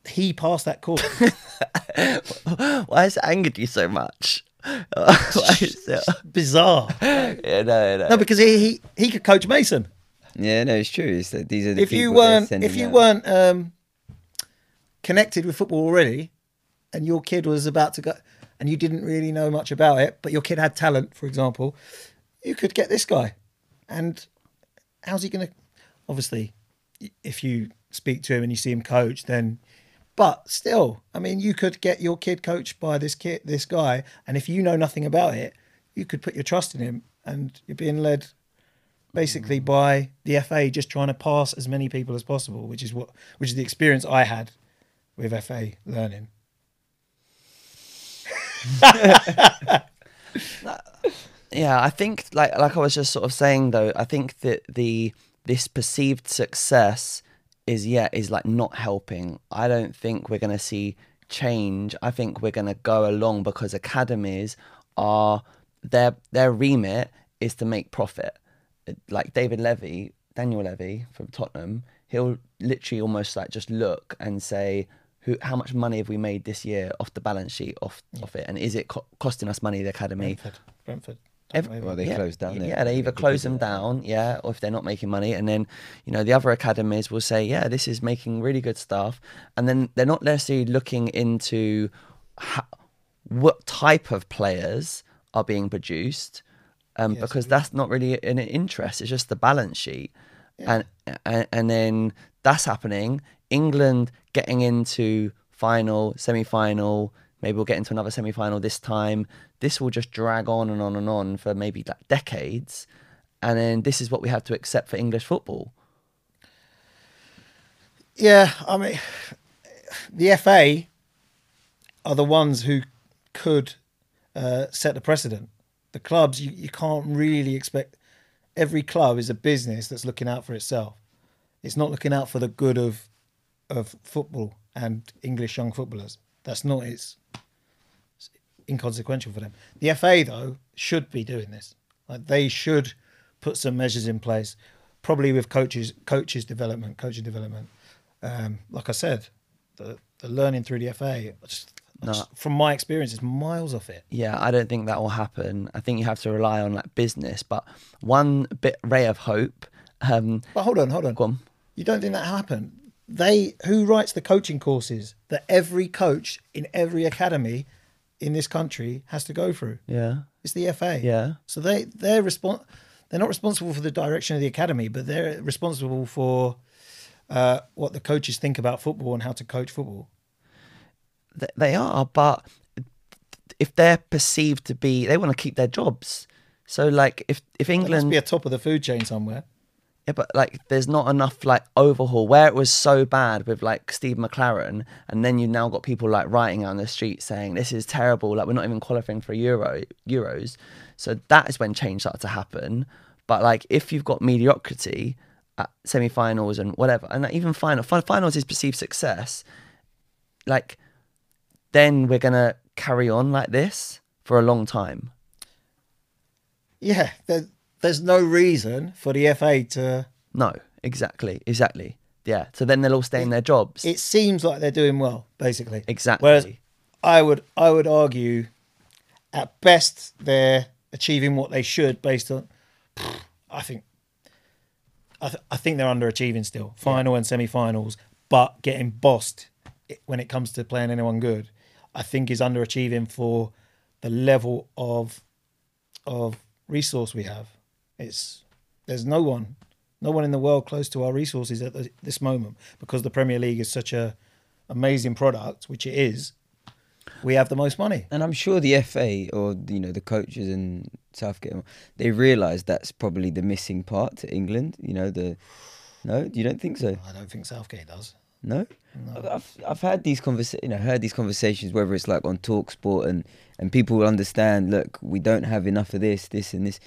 he passed that course. Why has it angered you so much? Why is it? Bizarre. Yeah, no, no. No, because he, he he could coach Mason. Yeah, no, it's true. It's that these are the if you weren't if you out. weren't um, connected with football already, and your kid was about to go, and you didn't really know much about it, but your kid had talent, for example, you could get this guy. And how's he going to? Obviously, if you speak to him and you see him coach, then. But still, I mean, you could get your kid coached by this kid, this guy, and if you know nothing about it, you could put your trust in him, and you're being led basically mm. by the FA just trying to pass as many people as possible, which is what which is the experience I had with FA learning. Yeah, I think like like I was just sort of saying though, I think that the this perceived success is yeah is like not helping. I don't think we're gonna see change. I think we're gonna go along because academies are their their remit is to make profit. Like David Levy, Daniel Levy from Tottenham, he'll literally almost like just look and say, "Who? How much money have we made this year off the balance sheet off off it? And is it co- costing us money? The academy? Brentford, Brentford. Every- Well, they yeah, closed down Yeah, they either close them down, yeah, or if they're not making money, and then you know the other academies will say, yeah, this is making really good stuff, and then they're not necessarily looking into ho- what type of players are being produced, um, Yes, because that's not really an interest. It's just the balance sheet, and, and and then that's happening. England getting into final, semi final. Maybe we'll get into another semi final this time. This will just drag on and on and on for maybe like decades, and then this is what we have to accept for English football. Yeah, I mean, the FA are the ones who could uh, set the precedent. The clubs, you, you can't really expect. Every club is a business that's looking out for itself. It's not looking out for the good of of football and English young footballers. That's not its inconsequential for them. The FA though should be doing this. Like they should put some measures in place, probably with coaches coaches development, coaching development. Um, like I said, the the learning through the FA, just, No. just- from my experience, is miles off it. Yeah, I don't think that will happen. I think you have to rely on like business. But one bit ray of hope. Um, But hold on, hold on. on. You don't think that happened? They who writes the coaching courses that every coach in every academy in this country has to go through. Yeah, It's the FA. yeah, So they they're respon- they're not responsible for the direction of the academy, but they're responsible for uh, what the coaches think about football and how to coach football. They are. But if they're perceived to be, they want to keep their jobs. So like, if if England be a top of the food chain somewhere. Yeah, but like, there's not enough like overhaul where it was so bad with like Steve McClaren, and then you now got people like writing on the street saying this is terrible. Like we're not even qualifying for Euro Euros. So that is when change started to happen. But like, if you've got mediocrity at semi-finals and whatever, and even final fi- finals is perceived success, like then we're gonna carry on like this for a long time. Yeah, there, there's no reason for the FA to. No, exactly, exactly. Yeah. So then they'll all stay in their jobs. It seems like they're doing well, basically. Exactly. Whereas I would I would argue, at best they're achieving what they should based on. I think. I, th- I think they're underachieving still, final and semi-finals, but getting bossed when it comes to playing anyone good, I think is underachieving for the level of of resource we have. It's there's no one, no one in the world close to our resources at the, this moment because the Premier League is such a amazing product, which it is. We have the most money. And I'm sure the FA or you know the coaches in Southgate, they realise that's probably the missing part to England. You know the no, you don't think so? I don't think Southgate does. No, I've- I've I've had these conversa- you know, heard these conversations whether it's like on Talk Sport and and people will understand. Look, we don't have enough of this, this, and this,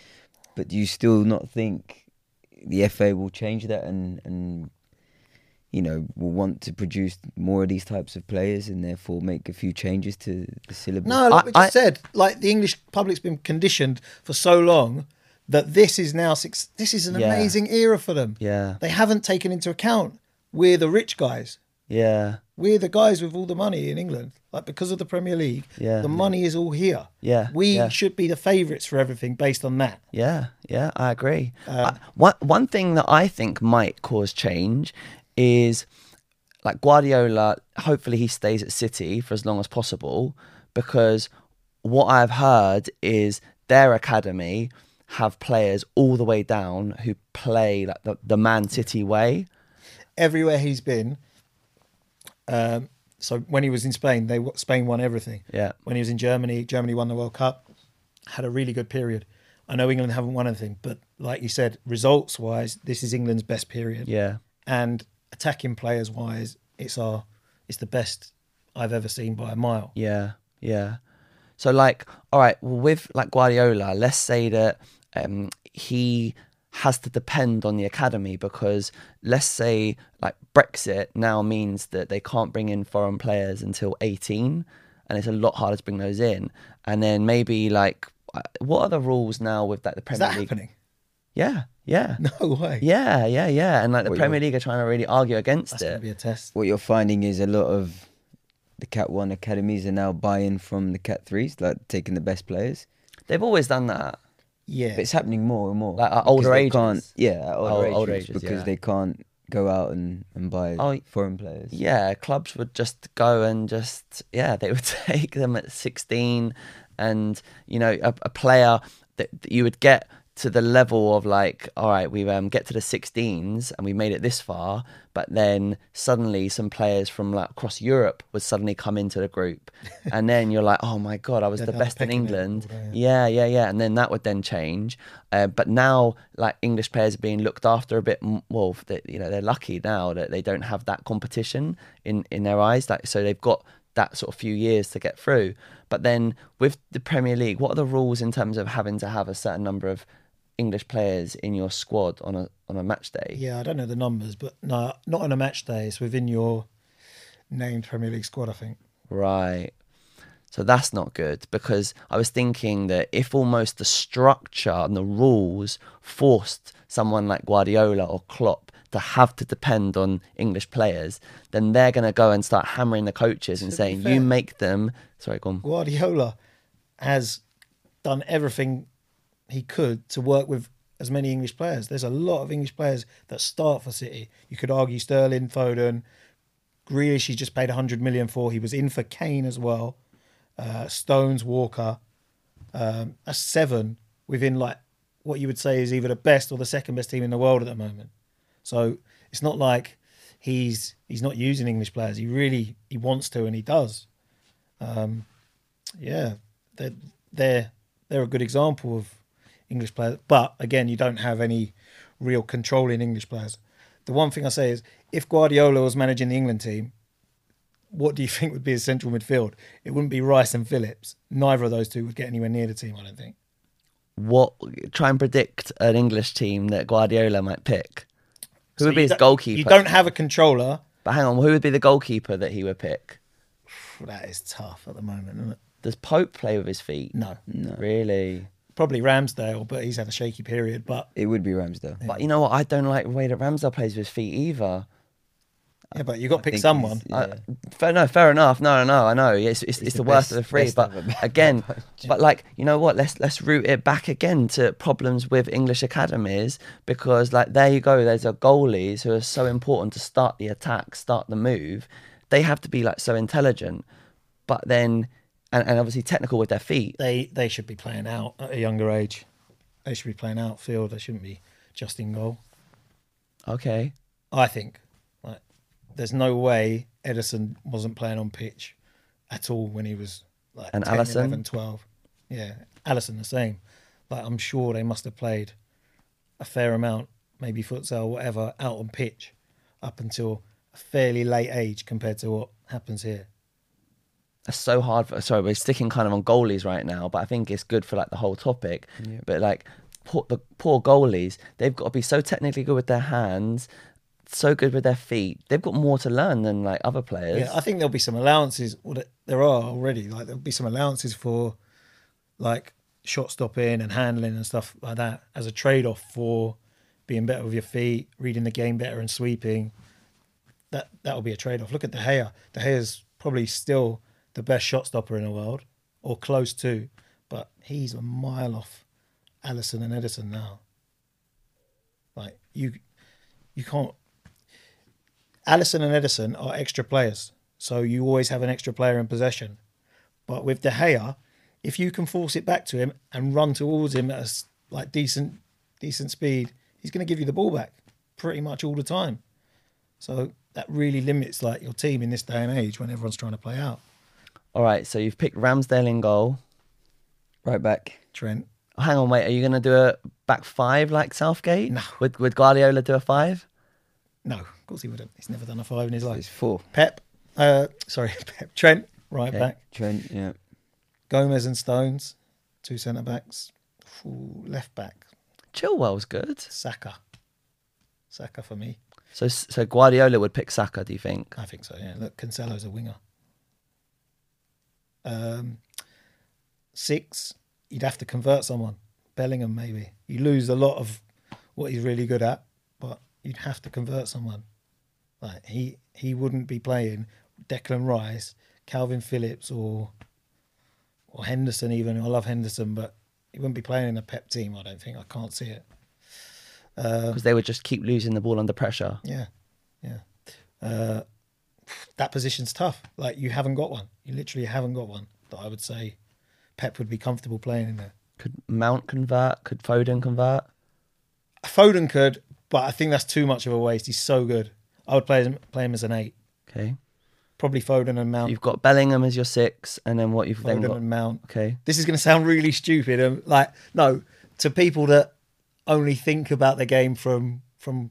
but do you still not think the FA will change that and and you know will want to produce more of these types of players and therefore make a few changes to the syllabus? No, like I- we just I- said, like the English public's been conditioned for so long that this is now six, this is an Yeah. amazing era for them. Yeah. They haven't taken into account we're the rich guys. Yeah. We're the guys with all the money in England. Like because of the Premier League, Yeah. the money is all here. Yeah, We yeah. should be the favourites for everything based on that. Yeah, yeah, I agree. Um, I, one one thing that I think might cause change is like Guardiola. Hopefully, he stays at City for as long as possible because what I've heard is their academy have players all the way down who play like the, the Man City way. Everywhere he's been, um, so when he was in Spain, they Spain won everything. Yeah, when he was in Germany, Germany won the World Cup, had a really good period. I know England haven't won anything, but like you said, results wise, this is England's best period. yeah, And attacking players wise, it's our it's the best I've ever seen by a mile. Yeah, yeah. So like, all right, well, with like Guardiola, let's say that um, he has to depend on the academy because let's say like Brexit now means that they can't bring in foreign players until 18 and it's a lot harder to bring those in. And then maybe like uh, what are the rules now with like the Is Premier that League? happening? Yeah, yeah. No way. Yeah, yeah, yeah. And like the What, Premier you're- League are trying to really argue against That's going it. to be a test. what you're finding is a lot of the Cat One academies are now buying from the Cat Threes, like taking the best players. They've always done that. Yeah. But it's happening more and more. Like, at older ages? Can't, yeah, at oh, older, Oh, ages, older ages, because yeah. they can't go out and, and buy Oh, foreign players. yeah, clubs would just go and just yeah, they would take them at sixteen, and you know a, a player that, that you would get to the level of like, all right, we um, get to the 16s and we made it this far, but then suddenly some players from like across Europe would suddenly come into the group, and then you're like, oh my god, I was Yeah, the best in England. day, Yeah, yeah, yeah, and then that would then change. Uh, but now, like English players are being looked after a bit. Well, they, you know, they're lucky now that they don't have that competition in in their eyes. Like, so they've got that sort of few years to get through. But then with the Premier League, what are the rules in terms of having to have a certain number of English players in your squad on a on a match day? Yeah, I don't know the numbers, but no, not on a match day. It's within your named Premier League squad, I think. Right. So that's not good because I was thinking that if almost the structure and the rules forced someone like Guardiola or Klopp to have to depend on English players, then they're going to go and start hammering the coaches and saying, fair- "You make them." Sorry, go on. Guardiola has done everything he could to work with as many English players. There's a lot of English players that start for City. You could argue Sterling, Foden, Grealish. He just paid 100 million for. He was in for Kane as well. Uh, Stones, Walker. Um, that's seven within like what you would say is either the best or the second best team in the world at the moment. So it's not like he's he's not using English players. He really he wants to and he does. Um, yeah, they're they're they're a good example of English players. But again, you don't have any real control in English players. The one thing I say is, if Guardiola was managing the England team, what do you think would be his central midfield? It wouldn't be Rice and Phillips. Neither of those two would get anywhere near the team. I don't think. What? Try and predict an English team that Guardiola might pick. Who So would be his goalkeeper? You don't have a controller. But hang on, who would be the goalkeeper that he would pick? That is tough at the moment, isn't it? Does Pope play with his feet? No, No, Really? Probably Ramsdale, but he's had a shaky period. But it would be Ramsdale. But you know what? I don't like the way that Ramsdale plays with his feet either. yeah, but you got to pick someone. I, fair, no, fair enough. No, no, no. I know it's it's, it's the, the worst of the three. best But of a bad again, but like you know what? Let's let's root it back again to problems with English academies because like there you go. There's a goalies who are so important to start the attack, start the move. They have to be like so intelligent, but then and, and obviously technical with their feet. they they should be playing out at a younger age. They should be playing outfield. They shouldn't be just in goal. Okay, I think. Like, there's no way Ederson wasn't playing on pitch at all when he was like And 10, Alisson? 11, 12. Yeah, Alisson the same. Like I'm sure they must have played a fair amount, maybe futsal, whatever, out on pitch up until a fairly late age compared to what happens here. That's so hard. For, sorry, we're sticking kind of on goalies right now, but I think it's good for like the whole topic. But like poor, the poor goalies, they've got to be so technically good with their hands, so good with their feet. They've got more to learn than like other players. Yeah, I think there'll be some allowances. Well, there- are already. Like there'll be some allowances for like shot stopping and handling and stuff like that as a trade off for being better with your feet, reading the game better, and sweeping. That that will be a trade off. Look at De Gea. De Gea's probably still the best shot stopper in the world, or close to, but he's a mile off Alisson and Ederson now. Like you, you can't. Alisson and Ederson are extra players, so you always have an extra player in possession. But with De Gea, if you can force it back to him and run towards him at a like decent, decent speed, he's going to give you the ball back pretty much all the time. So that really limits like your team in this day and age when everyone's trying to play out. All right, so you've picked Ramsdale in goal. Right back. Trent, Oh, hang on, wait. Are you going to do a back five like Southgate? No. Would Would Guardiola do a five? no, of course he wouldn't. He's never done a five in his life. It's four. Pep, uh, sorry, Pep. Trent, right back. Trent, yeah. Gomez and Stones, two centre backs. Ooh, left back, Chilwell's good. Saka. Saka for me. So so Guardiola would pick Saka. Do you think? I think so. Yeah. Look, Cancelo's a winger. Um, six. You'd have to convert someone. Bellingham, maybe. You lose a lot of what he's really good at, but you'd have to convert someone. Like he he wouldn't be playing Declan Rice, Kalvin Phillips, or or Henderson. Even I love Henderson, but he wouldn't be playing in a Pep team. I don't think. I can't see it. Uh, Because they would just keep losing the ball under pressure. yeah, yeah. Uh, that position's tough. Like you haven't got one. You literally haven't got one that I would say Pep would be comfortable playing in there. Could Mount convert? Could Foden convert? Foden could, but I think that's too much of a waste. He's so good. I would play him, play him as an eight. Okay. Probably Foden and Mount. You've got Bellingham as your six, and then what you've then Foden got. and Mount. Okay. This is going to sound really stupid. and like no, to people that only think about the game from from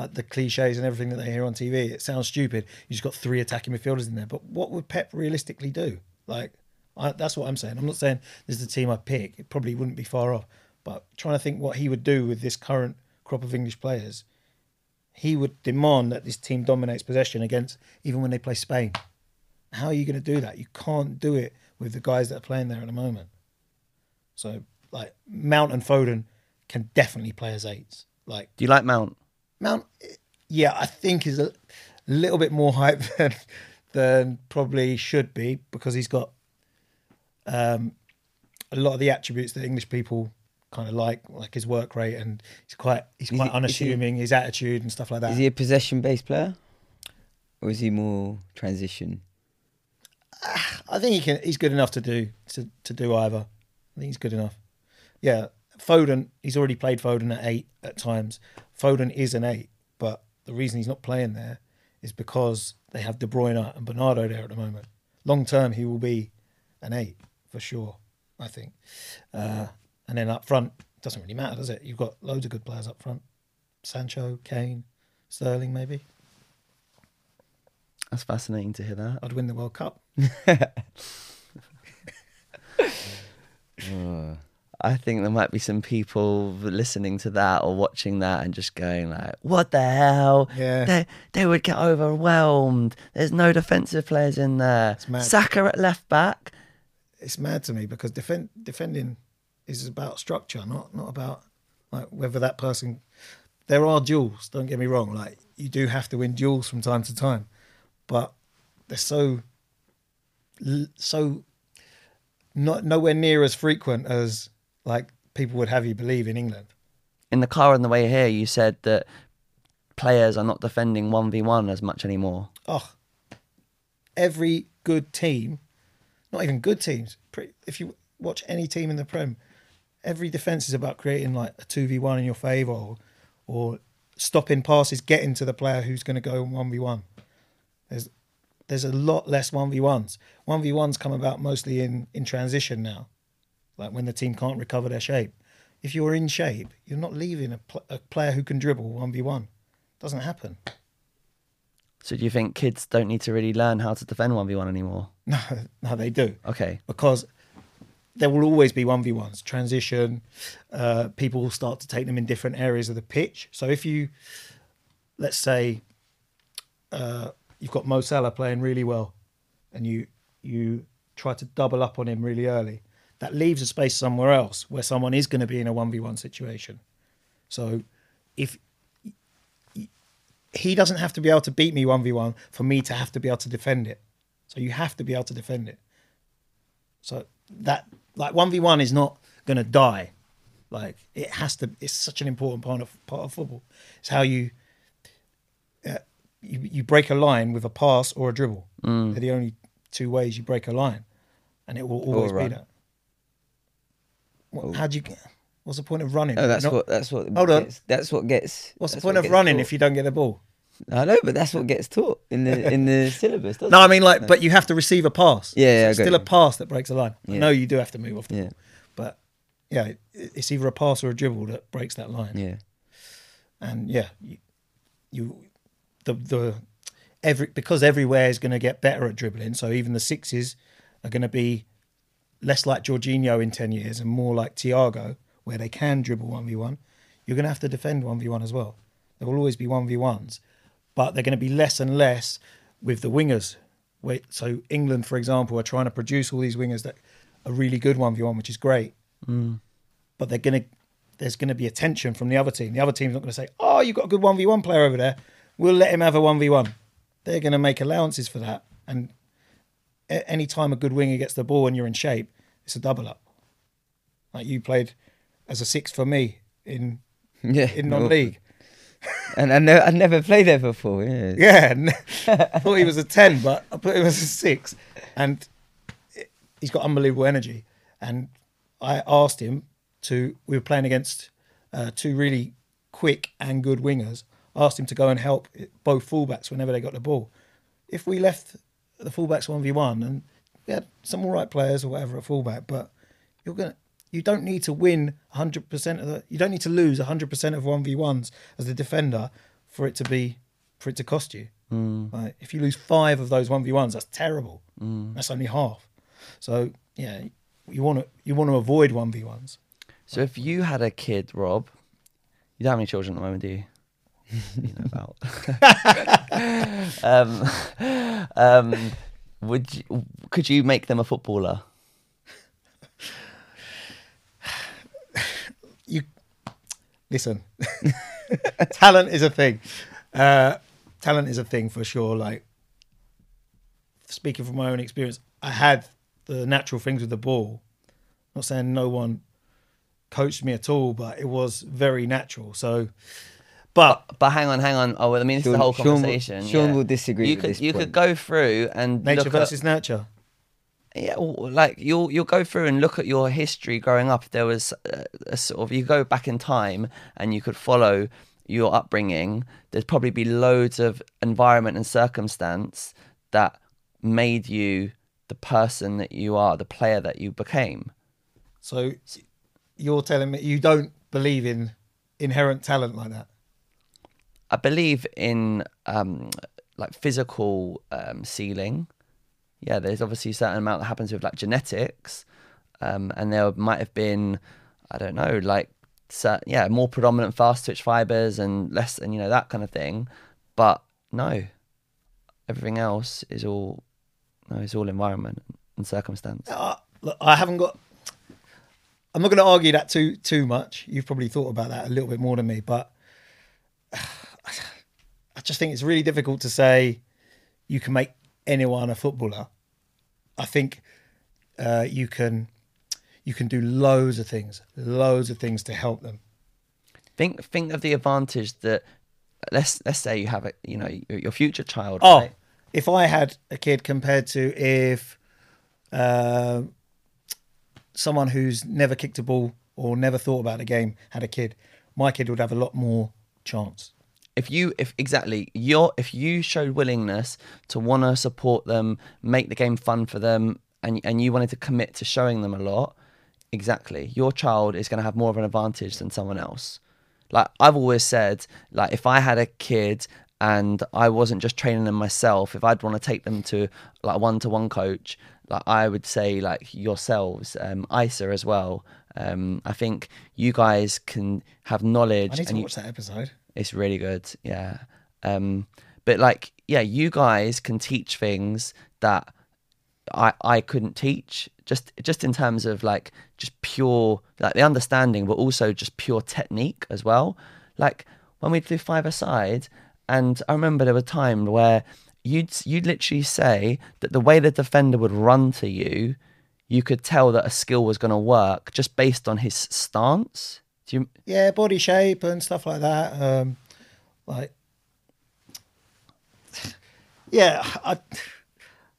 like the cliches and everything that they hear on TV, it sounds stupid. You just got three attacking midfielders in there, but what would Pep realistically do? Like I, that's what I'm saying. I'm not saying this is the team I pick. It probably wouldn't be far off, but trying to think what he would do with this current crop of English players. He would demand that this team dominates possession against even when they play Spain. How are you going to do that? You can't do it with the guys that are playing there at the moment. So, like Mount and Foden can definitely play as eights. Like Do you like Mount? Mount, yeah, I think is a little bit more hype than than probably should be because he's got um, a lot of the attributes that English people kind of like, like his work rate, and he's quite he's quite he- is he- unassuming, his attitude and stuff like that. Is he a possession based player? Or is he more transition? I think he can. He's good enough to do to, to do either. I think he's good enough. Yeah, Foden. He's already played Foden at eight at times. Foden is an eight, but the reason he's not playing there is because they have De Bruyne and Bernardo there at the moment. Long term, he will be an eight for sure. I think. Uh, and then up front, doesn't really matter, does it? You've got loads of good players up front. Sancho, Kane, Sterling, maybe. That's fascinating to hear that. I'd win the World Cup. Oh. I think there might be some people listening to that or watching that and just going like, "What the hell? Yeah. They they would get overwhelmed. There's no defensive players in there. mad. Saka at left back. it's mad to me because defend, defending is about structure, not not about like whether that person. There are duels. Don't get me wrong. Like you do have to win duels from time to time, but they're so so not nowhere near as frequent as like people would have you believe in England. In the car on the way here, you said that players are not defending one v one as much anymore. Oh, every good team, not even good teams. If you watch any team in the Prem, every defense is about creating like a two v one in your favour, or, or stopping passes, getting to the player who's going to go one v one. There's there's a lot less one v ones. One v ones come about mostly in in transition now, like when the team can't recover their shape. If you're in shape, you're not leaving a, pl- a player who can dribble one v one. Doesn't happen. So do you think kids don't need to really learn how to defend one v one anymore? No, no, they do. Okay. because there will always be 1v1s transition uh, people will start to take them in different areas of the pitch so if you let's say uh, you've got Mo Salah playing really well and you you try to double up on him really early that leaves a space somewhere else where someone is going to be in a 1v1 situation so if he doesn't have to be able to beat me 1v1 for me to have to be able to defend it so you have to be able to defend it so that like one v one is not gonna die. Like it has to. It's such an important part of part of football. It's how you uh, you you break a line with a pass or a dribble. Mm. They're the only two ways you break a line, and it will always be that. What, oh. How do you? What's the point of running? Oh, that's Not- what. That's what. Hold on. That's what gets. What's the point what of running taught. if you don't get the ball? I know, but that's what gets taught in the in the syllabus. No, it? I mean like, but you have to receive a pass. Yeah, yeah, So it's still you. a pass that breaks the line. I Yeah. know you do have to move off the Yeah. ball, but yeah, it- it's either a pass or a dribble that breaks that line. Yeah. and yeah, you, you the the every because everywhere is going to get better at dribbling. So even the sixes are going to be less like Jorginho in ten years and more like Thiago, where they can dribble one v one. You're going to have to defend one v one as well. There will always be one v ones, but they're going to be less and less with the wingers. So England, for example, are trying to produce all these wingers that are really good one v one, which is great. Mm. But they're going to there's going to be attention from the other team. The other team's not going to say, "Oh, you've got a good one v one player over there. We'll let him have a one v one." They're going to make allowances for that. And any time a good winger gets the ball and you're in shape, it's a double up. Like you played as a six for me in Yeah. in non-league. And I know I never played there before. Yeah. Yeah, I thought he was a ten, but I put him as a six, and it- he's got unbelievable energy. And I asked him to. We were playing against uh, two really quick and good wingers. I asked him to go and help both fullbacks whenever they got the ball. If we left the fullbacks one v one and we had some all right players or whatever at fullback, but you're gonna you don't need to win 100% of the you don't need to lose 100% of 1v1s as a defender for it to be for it to cost you. Hmm. Like, if you lose five of those 1v1s that's terrible. Hmm. That's only half. So yeah you want to you want to avoid 1v1s So if you had a kid, Rob, you don't have any children at the moment, do you? You know about. um, um, would you, could you make them a footballer? you listen. Talent is a thing. Uh talent is a thing for sure. Like speaking from my own experience i had the natural things with the ball. Not saying no one coached me at all but it was very natural. So but But hang on, hang on. Oh, well, I mean, this is the whole Sean will- conversation. Sean yeah. will disagree You with could this you point. could go through and nature look at- versus nurture yeah, well, like you'll you'll go through and look at your history growing up. There was a, a sort of you go back in time and you could follow your upbringing. There'd probably be loads of environment and circumstance that made you the person that you are, the player that you became. so you're telling me you don't believe in inherent talent like that I believe in um, like physical um, ceiling. Yeah, there's obviously a certain amount that happens with like genetics, um, and there might have been, I don't know, like yeah, more predominant fast twitch fibers and less, and you know that kind of thing. But no, everything else is all no, it's all environment and circumstance. uh, look, I haven't got. I'm not going to argue that too too much. You've probably thought about that a little bit more than me, but I just think it's really difficult to say you can make anyone a footballer. I think uh, you can you can do loads of things, loads of things to help them. Think think of the advantage that let's let's say you have a you know your, your future child. Oh, right? if I had a kid compared to if uh, someone who's never kicked a ball or never thought about a game had a kid, my kid would have a lot more chance. If you if exactly your if you showed willingness to want to support them make the game fun for them and and you wanted to commit to showing them a lot exactly your child is going to have more of an advantage than someone else like i've always said like if i had a kid and i wasn't just training them myself if i'd want to take them to like one-to-one coach like i would say like yourselves um isa as well um i think you guys can have knowledge I need to and you, watch that episode. It's really good, yeah. Um, but like, yeah, you guys can teach things that I I couldn't teach. Just just in terms of like just pure like the understanding, but also just pure technique as well. Like when we'd do five aside, and I remember there were times where you'd you'd literally say that the way the defender would run to you, you could tell that a skill was going to work just based on his stance. Do you? Yeah, body shape and stuff like that. Um, like, yeah, I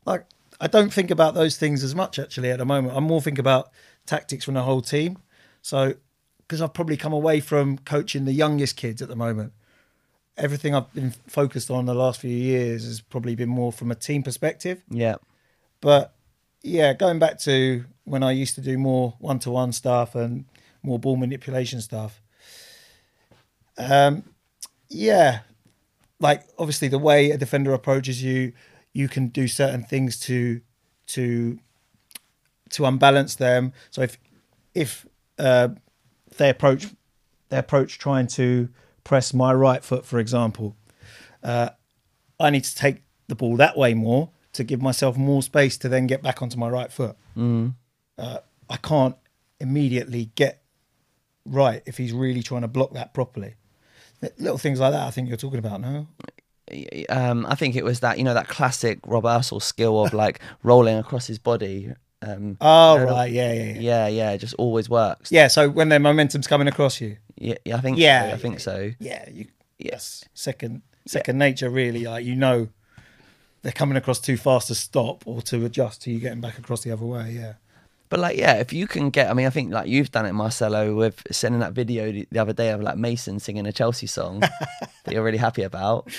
like. I don't think about those things as much actually at the moment. I'm more thinking about tactics from the whole team. So, because I've probably come away from coaching the youngest kids at the moment, everything I've been focused on the last few years has probably been more from a team perspective. Yeah. But yeah, going back to when I used to do more one to one stuff and more ball manipulation stuff. Um, yeah, like obviously the way a defender approaches you, you can do certain things to to to unbalance them. So if if uh, they approach they approach trying to press my right foot, for example, uh, I need to take the ball that way more to give myself more space to then get back onto my right foot. Uh, I can't immediately get right if he's really trying to block that properly. Little things like that, I think you're talking about now. um, I think it was that you know that classic Rob Ursell skill of like rolling across his body. Um, Oh, and- right, yeah, yeah, yeah. yeah, yeah, it just always works. Yeah, so when their momentum's coming across you, yeah, yeah, I think. Yeah, so, I think so. yeah, you, yes, second second nature, really. Like you know, they're coming across too fast to stop or to adjust to you getting back across the other way. Yeah, But like, yeah, if you can get, I mean, I think like you've done it, Marcelo, with sending that video the, the other day of like Mason singing a Chelsea song that you're really happy about.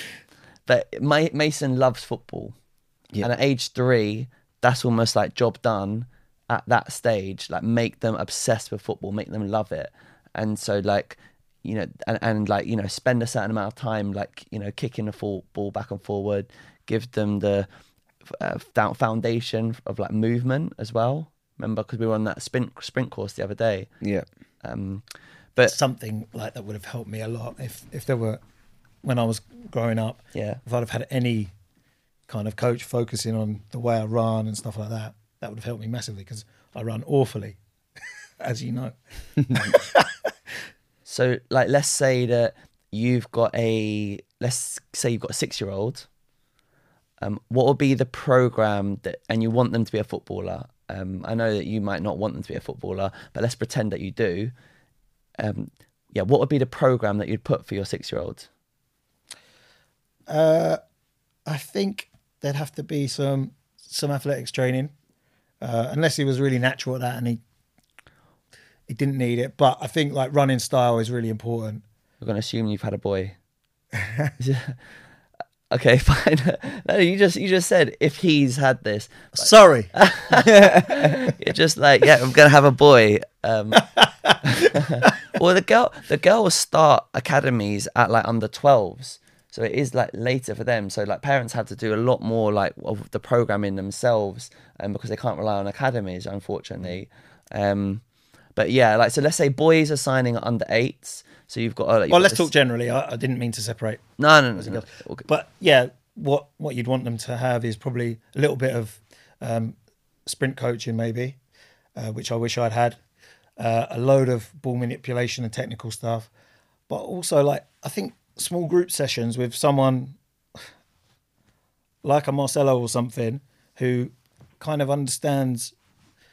But Ma- Mason loves football, Yeah. and at age three, that's almost like job done. At that stage, like make them obsessed with football, make them love it, and so like you know, and, and like you know, spend a certain amount of time like you know kicking the full ball back and forward, give them the uh, foundation of like movement as well. Remember, because we were on that sprint sprint course the other day. Yeah. Um, but Something like that would have helped me a lot if if there were when I was growing up. yeah, If I'd have had any kind of coach focusing on the way I run and stuff like that, that would have helped me massively because I run awfully, as you know. So, like, let's say that you've got a let's say you've got a six year old. Um, what would be the program that, and you want them to be a footballer? Um, I know that you might not want them to be a footballer, but let's pretend that you do. Um, yeah, what would be the program that you'd put for your six year old? Uh, I think there'd have to be some some athletics training, uh, unless he was really natural at that and he he didn't need it. But I think like running style is really important. We're going to assume you've had a boy. okay, fine. no, you just you just said if he's had this, Sorry, You're just like, yeah, I'm gonna have a boy. Um, well, the girl, the girls start academies at like under 12s, so it is like later for them. So like parents have to do a lot more like of the programming themselves, um, because they can't rely on academies, unfortunately. Um, but yeah, like so, let's say boys are signing at under eights. So you've got. Uh, you've well, got let's this- talk generally. I, I didn't mean to separate. No, no, no. no, no. Okay. But yeah, what what you'd want them to have is probably a little bit of um, sprint coaching, maybe, uh, which I wish I'd had. Uh, a load of ball manipulation and technical stuff, but also like I think small group sessions with someone like a Marcelo or something who kind of understands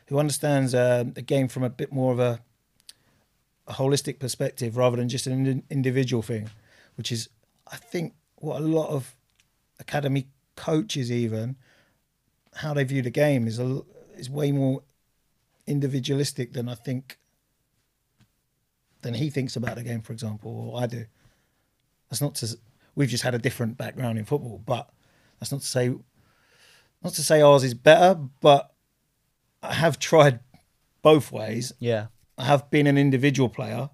who understands uh, the game from a bit more of a, a holistic perspective rather than just an individual thing, which is I think what a lot of academy coaches even how they view the game is a, is way more individualistic than I think than he thinks about the game, for example, or I do. That's not to we've just had a different background in football, but that's not to say not to say ours is better, but I have tried both ways Yeah. I have been an individual player,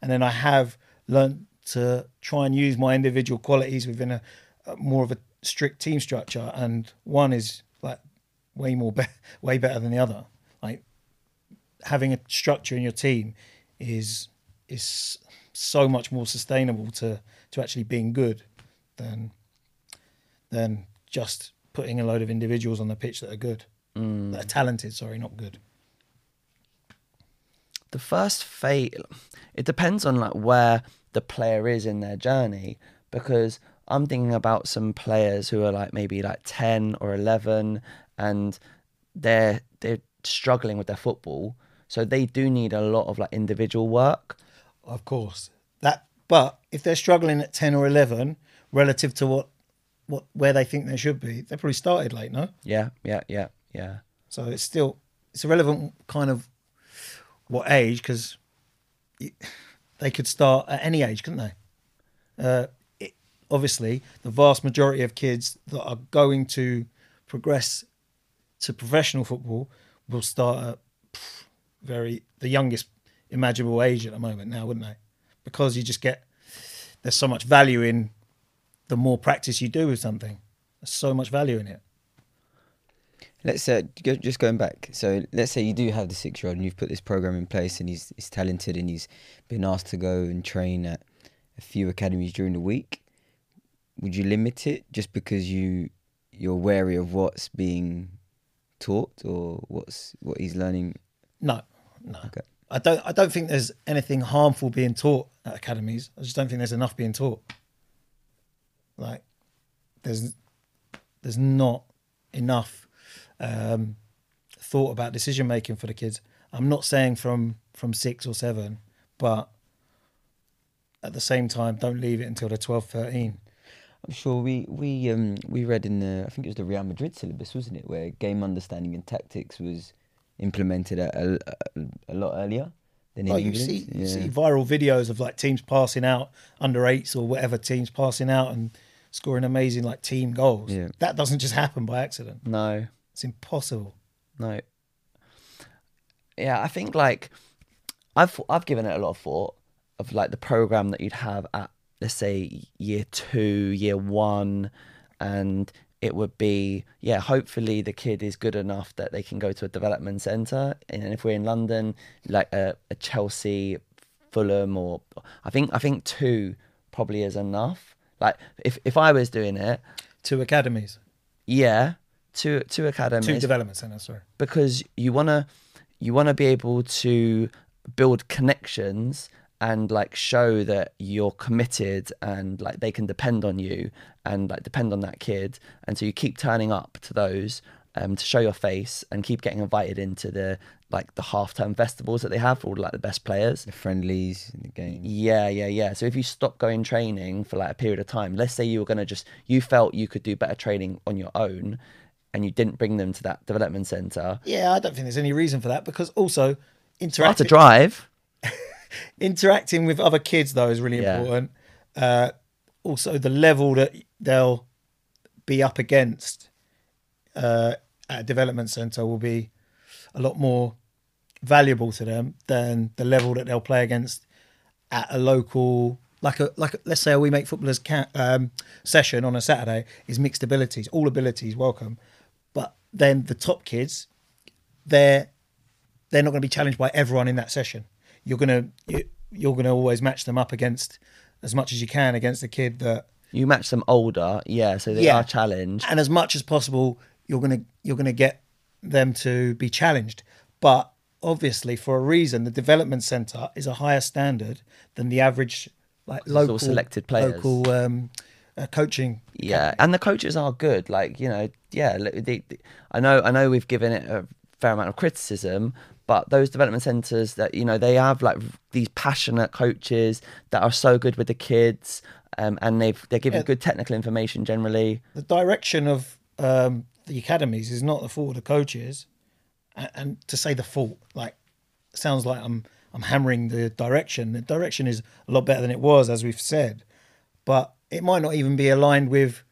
and then I have learnt to try and use my individual qualities within a, a more of a strict team structure. And one is like way more, be- way better than the other. Like having a structure in your team is is so much more sustainable to to actually being good than than just putting a load of individuals on the pitch that are good, mm. that are talented. Sorry, not good. The first phase it depends on like where the player is in their journey because i'm thinking about some players who are like maybe like 10 or 11 and they're they're struggling with their football so they do need a lot of like individual work Of course. That but if they're struggling at ten or eleven relative to what what where they think they should be, they probably started late, no? yeah yeah yeah yeah So it's still it's a relevant kind of what age because they could start at any age, couldn't they? Uh, it, obviously, the vast majority of kids that are going to progress to professional football will start at very the youngest imaginable age at the moment now, wouldn't they? Because you just get there's so much value in the more practice you do with something. There's so much value in it. Let's uh, go, just going back. So let's say you do have the six-year-old and you've put this program in place, and he's he's talented and he's been asked to go and train at a few academies during the week. Would you limit it just because you you're wary of what's being taught or what's what he's learning? No, no. Okay. I don't. I don't think there's anything harmful being taught at academies. I just don't think there's enough being taught. Like, there's there's not enough um, thought about decision making for the kids. I'm not saying from from six or seven, but at the same time, don't leave it until they're 12, 13. I'm sure we we um we read in the I think it was the Real Madrid syllabus, wasn't it, where game understanding and tactics was implemented a, a, a lot earlier than in you see, you see viral videos of like teams passing out under eights or whatever teams passing out and scoring amazing like team goals. Yeah. That doesn't just happen by accident. No, It's impossible. no. Yeah, I think like I've I've given it a lot of thought of like the program that you'd have at let's say year two, year one, and it would be yeah. Hopefully, the kid is good enough that they can go to a development centre, and if we're in London, like a, a Chelsea, Fulham, or I think I think two probably is enough. Like if if I was doing it, Two academies, yeah, two two academies two development centres. Sorry. because you wanna you wanna be able to build connections and like show that you're committed and like they can depend on you and like depend on that kid and so you keep turning up to those um, to show your face and keep getting invited into the like the half term festivals that they have for all like the best players The friendlies in the game. yeah, yeah, yeah. So if you stop going training for like a period of time, let's say you were going to just, you felt you could do better training on your own and you didn't bring them to that development centre, Yeah, I don't think there's any reason for that because also hard to interacting drive. interacting with other kids though is really Yeah. important. Uh, also, the level that they'll be up against uh, at a development centre will be a lot more valuable to them than the level that they'll play against at a local like a like a, let's say a we make footballers ca um, session on a Saturday is mixed abilities all abilities welcome but then the top kids they're they're not going to be challenged by everyone in that session you're going to you, you're going to always match them up against as much as you can against the kid that You match them older, yeah, so they Yeah. are challenged. and as much as possible you're gonna you're gonna get them to be challenged but obviously for a reason the development center is a higher standard than the average like local selected players. local um, uh, coaching Yeah, and the coaches are good. Like you know, yeah. li- They, they- I know, I know. We've given it a fair amount of criticism, but those development centres that you know they have like these passionate coaches that are so good with the kids, um, and they've they're giving Yeah. good technical information generally. the direction of um, the academies is not the fault of the coaches and, and to say the fault like sounds like i'm i'm hammering the direction the direction is a lot better than it was as we've said but it might not even be aligned with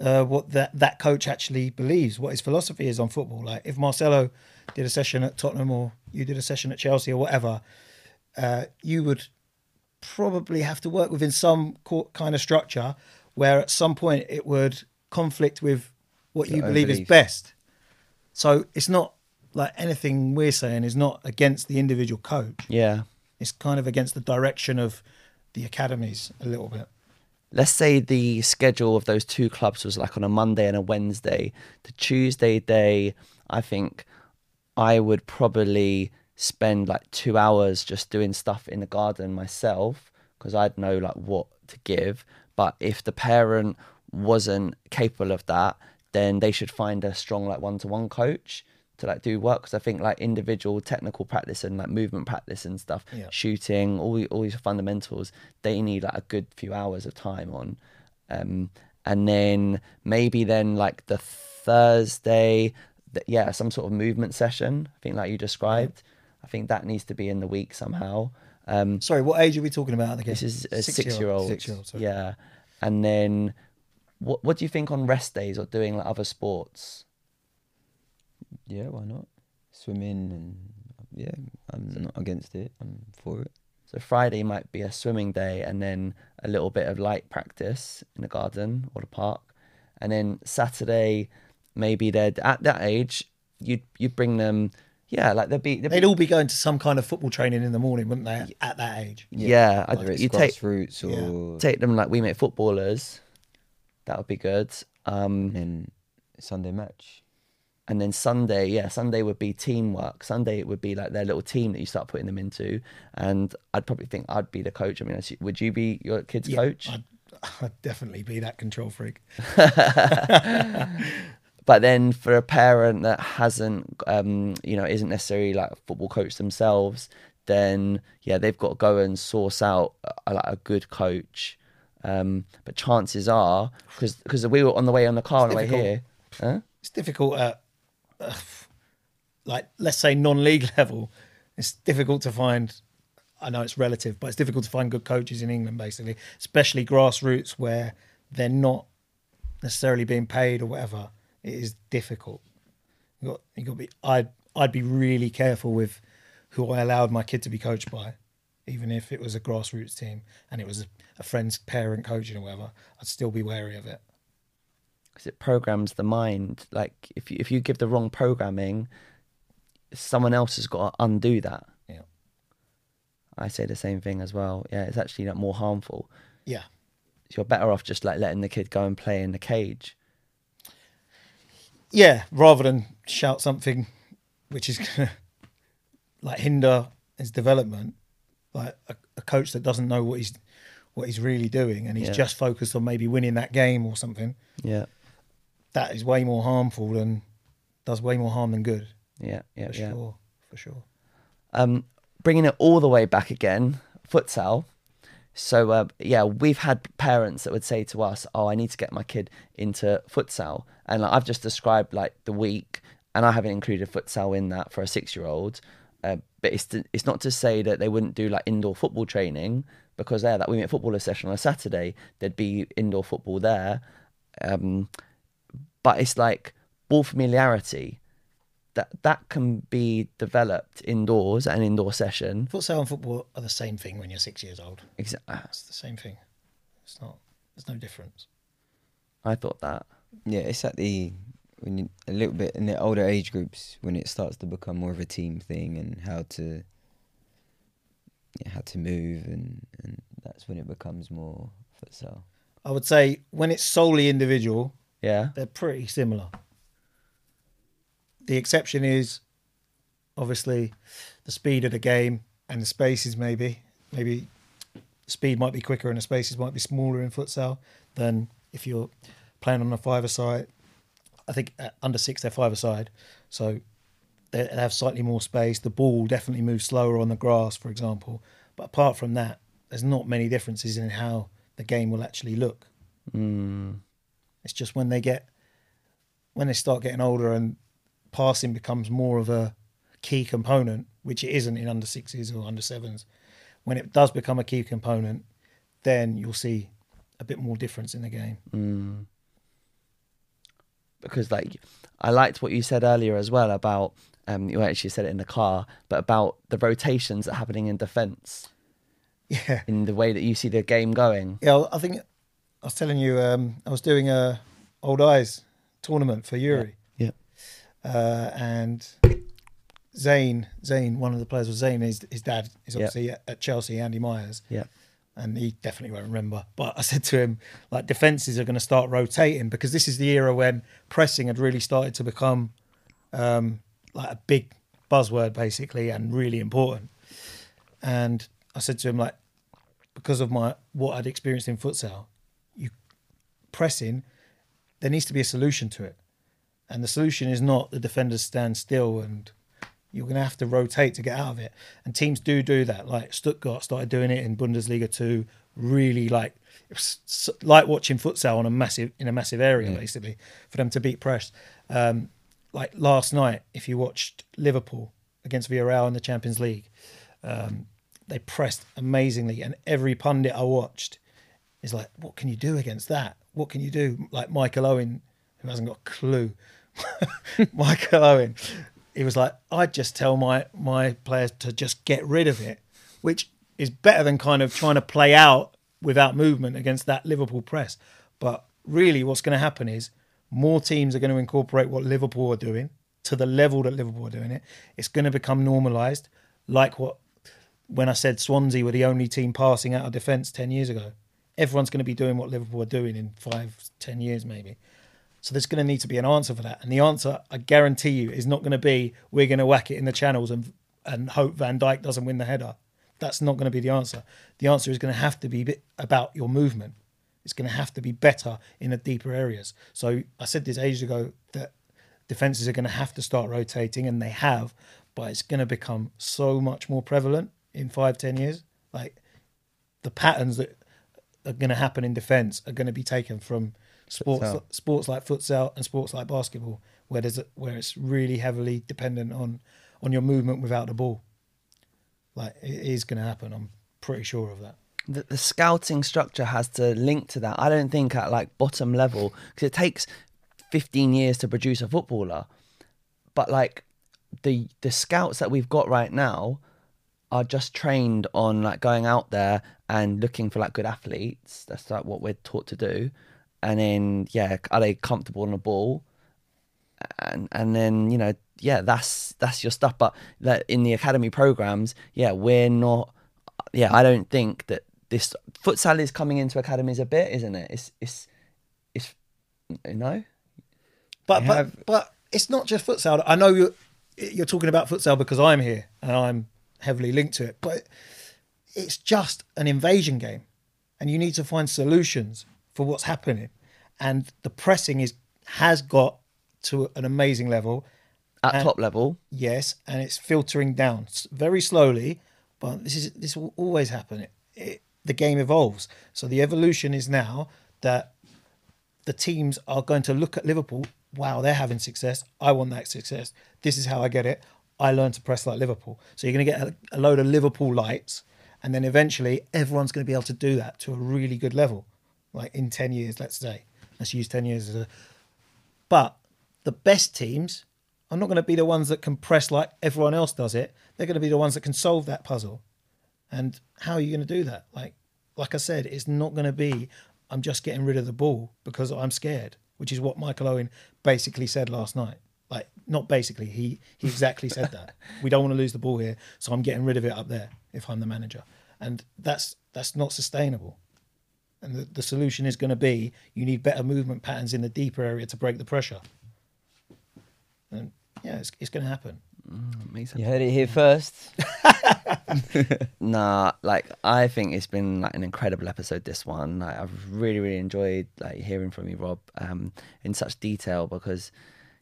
uh, what that that coach actually believes what his philosophy is on football like if marcelo did a session at tottenham or you did a session at chelsea or whatever uh, you would probably have to work within some kind of structure where at some point it would conflict with what you Your believe is best. So it's not like anything we're saying is not against the individual coach. Yeah. It's kind of against the direction of the academies a little bit. Let's say the schedule of those two clubs was like on a Monday and a Wednesday. The Tuesday day, I think I would probably spend like two hours just doing stuff in the garden myself because I'd know like what to give. But if the parent wasn't capable of that, then they should find a strong like one to one coach to like do work because I think like individual technical practice and like movement practice and stuff, Yeah. shooting, all the- all these fundamentals, they need like a good few hours of time on. Um, and then maybe then like the Thursday, th- yeah, some sort of movement session. I think like you described. I think that needs to be in the week somehow. Um, Sorry, what age are we talking about again? this is a Six-year-old. six-year-old. Six-year-old, sorry. yeah, and then what what do you think on rest days or doing like other sports? Yeah, why not? Swimming and yeah, I'm not against it. I'm for it. So Friday might be a swimming day, and then a little bit of light practice in the garden or the park, and then Saturday maybe they'd at that age you'd you'd bring them. Yeah, like they'd be, they'd They'd all be going to some kind of football training in the morning, wouldn't they? At that age. yeah. I'd, Whether you take roots or take them like we make footballers. That would be good. Um, then Sunday match. And then Sunday, yeah, Sunday would be teamwork. Sunday it would be like their little team that you start putting them into. And I'd probably think I'd be the coach. I mean, would you be your kid's Yeah, coach? I'd, I'd definitely be that control freak. But then for a parent that hasn't, um, you know, isn't necessarily like a football coach themselves, then yeah, they've got to go and source out a, like a good coach. Um, but chances are, because we were on the way on the car on the way here, huh? It's difficult at uh, like let's say non-league level, it's difficult to find. I know it's relative, but it's difficult to find good coaches in England, basically, especially grassroots where they're not necessarily being paid or whatever. It is difficult. You got you got to be. I'd I'd be really careful with who I allowed my kid to be coached by, even if it was a grassroots team and it was a, a friend's parent coaching or whatever. I'd still be wary of it. Because it programs the mind. Like if you, if you give the wrong programming, someone else has got to undo that. Yeah. I say the same thing as well. Yeah, it's actually like more harmful. Yeah. You're better off just like letting the kid go and play in the cage. yeah, rather than shout something which is gonna like hinder his development, like a, a coach that doesn't know what he's what he's really doing and he's Yeah. just focused on maybe winning that game or something, Yeah, that is way more harmful than does way more harm than good. yeah, yeah, For yeah. sure, for sure. um, bringing it all the way back again, futsal. So uh, yeah, we've had parents that would say to us, "Oh, I need to get my kid into futsal," and like, I've just described like the week, and I haven't included futsal in that for a six-year-old. Uh, but it's to, it's not to say that they wouldn't do like indoor football training because there, that we met footballer session on a Saturday, there'd be indoor football there. Um, but it's like ball familiarity that that can be developed indoors at an indoor session. Futsal and football are the same thing when you're six years old. Exa- ah. It's the same thing. It's not. There's no difference. I thought that. Yeah, it's at the when you, a little bit in the older age groups when it starts to become more of a team thing and how to yeah, how to move and and that's when it becomes more futsal. I would say when it's solely individual, Yeah, they're pretty similar. The exception is obviously the speed of the game and the spaces. Maybe, maybe speed might be quicker and the spaces might be smaller in futsal than if you're playing on a five side. I think under six they're five side, so they they have slightly more space. The ball definitely moves slower on the grass, for example. But apart from that, there's not many differences in how the game will actually look. mm, It's just when they get when they start getting older and passing becomes more of a key component, which it isn't in under sixes or under sevens. When it does become a key component, then you'll see a bit more difference in the game. mm. because like I liked what you said earlier as well about um you actually said it in the car, but about the rotations that are happening in defence Yeah, in the way that you see the game going. yeah. I think I was telling you, um, I was doing a old eyes tournament for Yuri. Yeah. uh, and Zane, Zane, one of the players was Zane. His his dad is obviously at, at Chelsea, Andy Myers, Yeah. and he definitely won't remember. But I said to him, like defenses are going to start rotating because this is the era when pressing had really started to become um, like a big buzzword, basically, and really important. And I said to him, like, because of my what I'd experienced in futsal, pressing, there needs to be a solution to it. And the solution is not the defenders stand still and you're going to have to rotate to get out of it. And teams do do that. Like Stuttgart started doing it in Bundesliga 2, really like it was like watching futsal on a massive in a massive area basically for them to beat press. Um, like last night, if you watched Liverpool against Villarreal in the Champions League, um, they pressed amazingly, and every pundit I watched is like, "What can you do against that? What can you do?" Like Michael Owen, who hasn't got a clue. Michael Owen, he was like, "I'd just tell my my players to just get rid of it," which is better than kind of trying to play out without movement against that Liverpool press. But really, what's going to happen is more teams are going to incorporate what Liverpool are doing to the level that Liverpool are doing it. It's going to become normalised, like what when I said Swansea were the only team passing out of defence 10 years ago. Everyone's going to be doing what Liverpool are doing in five, ten years, maybe. So there's going to need to be an answer for that. And the answer, I guarantee you, is not going to be we're going to whack it in the channels and, and hope Van Dijk doesn't win the header. That's not going to be the answer. The answer is going to have to be about your movement. It's going to have to be better in the deeper areas. So I said this ages ago that defenses are going to have to start rotating, and they have, but it's going to become so much more prevalent in five, ten years. Like the patterns that are going to happen in defence are going to be taken from sports Futsal. sports like futsal and sports like basketball, where there's a, where it's really heavily dependent on on your movement without the ball. Like it is going to happen. I'm pretty sure of that. the, the scouting structure has to link to that. I don't think at like bottom level because it takes 15 years to produce a footballer, but like the the scouts that we've got right now are just trained on like going out there and looking for like good athletes. That's like what we're taught to do, and then yeah, are they comfortable on the ball? and and then you know yeah that's that's your stuff but that in the academy programs yeah we're not yeah i don't think that this futsal is coming into academies a bit isn't it it's it's it's you know But You but but it's not just futsal. I know you're you're talking about futsal because I'm here and I'm heavily linked to it. But it's just an invasion game, and you need to find solutions for what's happening. And the pressing is has got to an amazing level. at And- top level Yes, and it's filtering down very slowly, but this is this will always happen. It, it, the game evolves, so the evolution is now that the teams are going to look at Liverpool. Wow, they're having success. I want that success. This is how I get it. I learn to press like Liverpool. So you're going to get a, a load of Liverpool lights, and then eventually everyone's going to be able to do that to a really good level. Like in ten years, let's say. Let's use ten years as a. But the best teams are not going to be the ones that can press like everyone else does it. They're going to be the ones that can solve that puzzle. And how are you going to do that? Like, like I said, it's not going to be. I'm just getting rid of the ball because I'm scared, which is what Michael Owen basically said last night. Like, not basically, he he exactly said that. We don't want to lose the ball here, so I'm getting rid of it up there if I'm the manager, and that's that's not sustainable. And the, the solution is going to be you need better movement patterns in the deeper area to break the pressure. And yeah, it's, it's going to happen. makes sense. You heard it here first. Nah, like I think it's been like an incredible episode. This one, like, I've really, really enjoyed like hearing from you, Rob, um, in such detail because,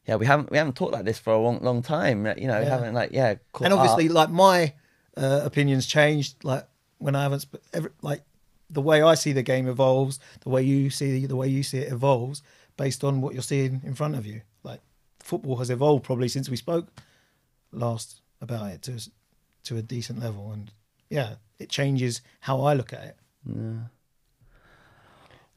yeah, we haven't we haven't talked like this for a long, long time. You know, we Yeah. haven't like yeah, and obviously, up. like my uh, opinions changed. Like when I haven't, sp- every, like the way I see the game evolves, the way you see the way you see it evolves, based on what you're seeing in front of you. Like football has evolved probably since we spoke last about it to to a decent level, and yeah, it changes how I look at it.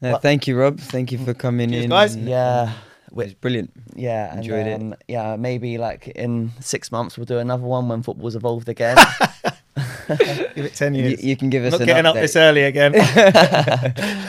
No, But- thank you, Rob. Thank you for coming in. guys. and- yeah. It we- brilliant. Yeah, and, Enjoyed it. um, Yeah, maybe like in six months we'll do another one when football's evolved again. Give it ten You, years. you can give us Not an getting up this early again.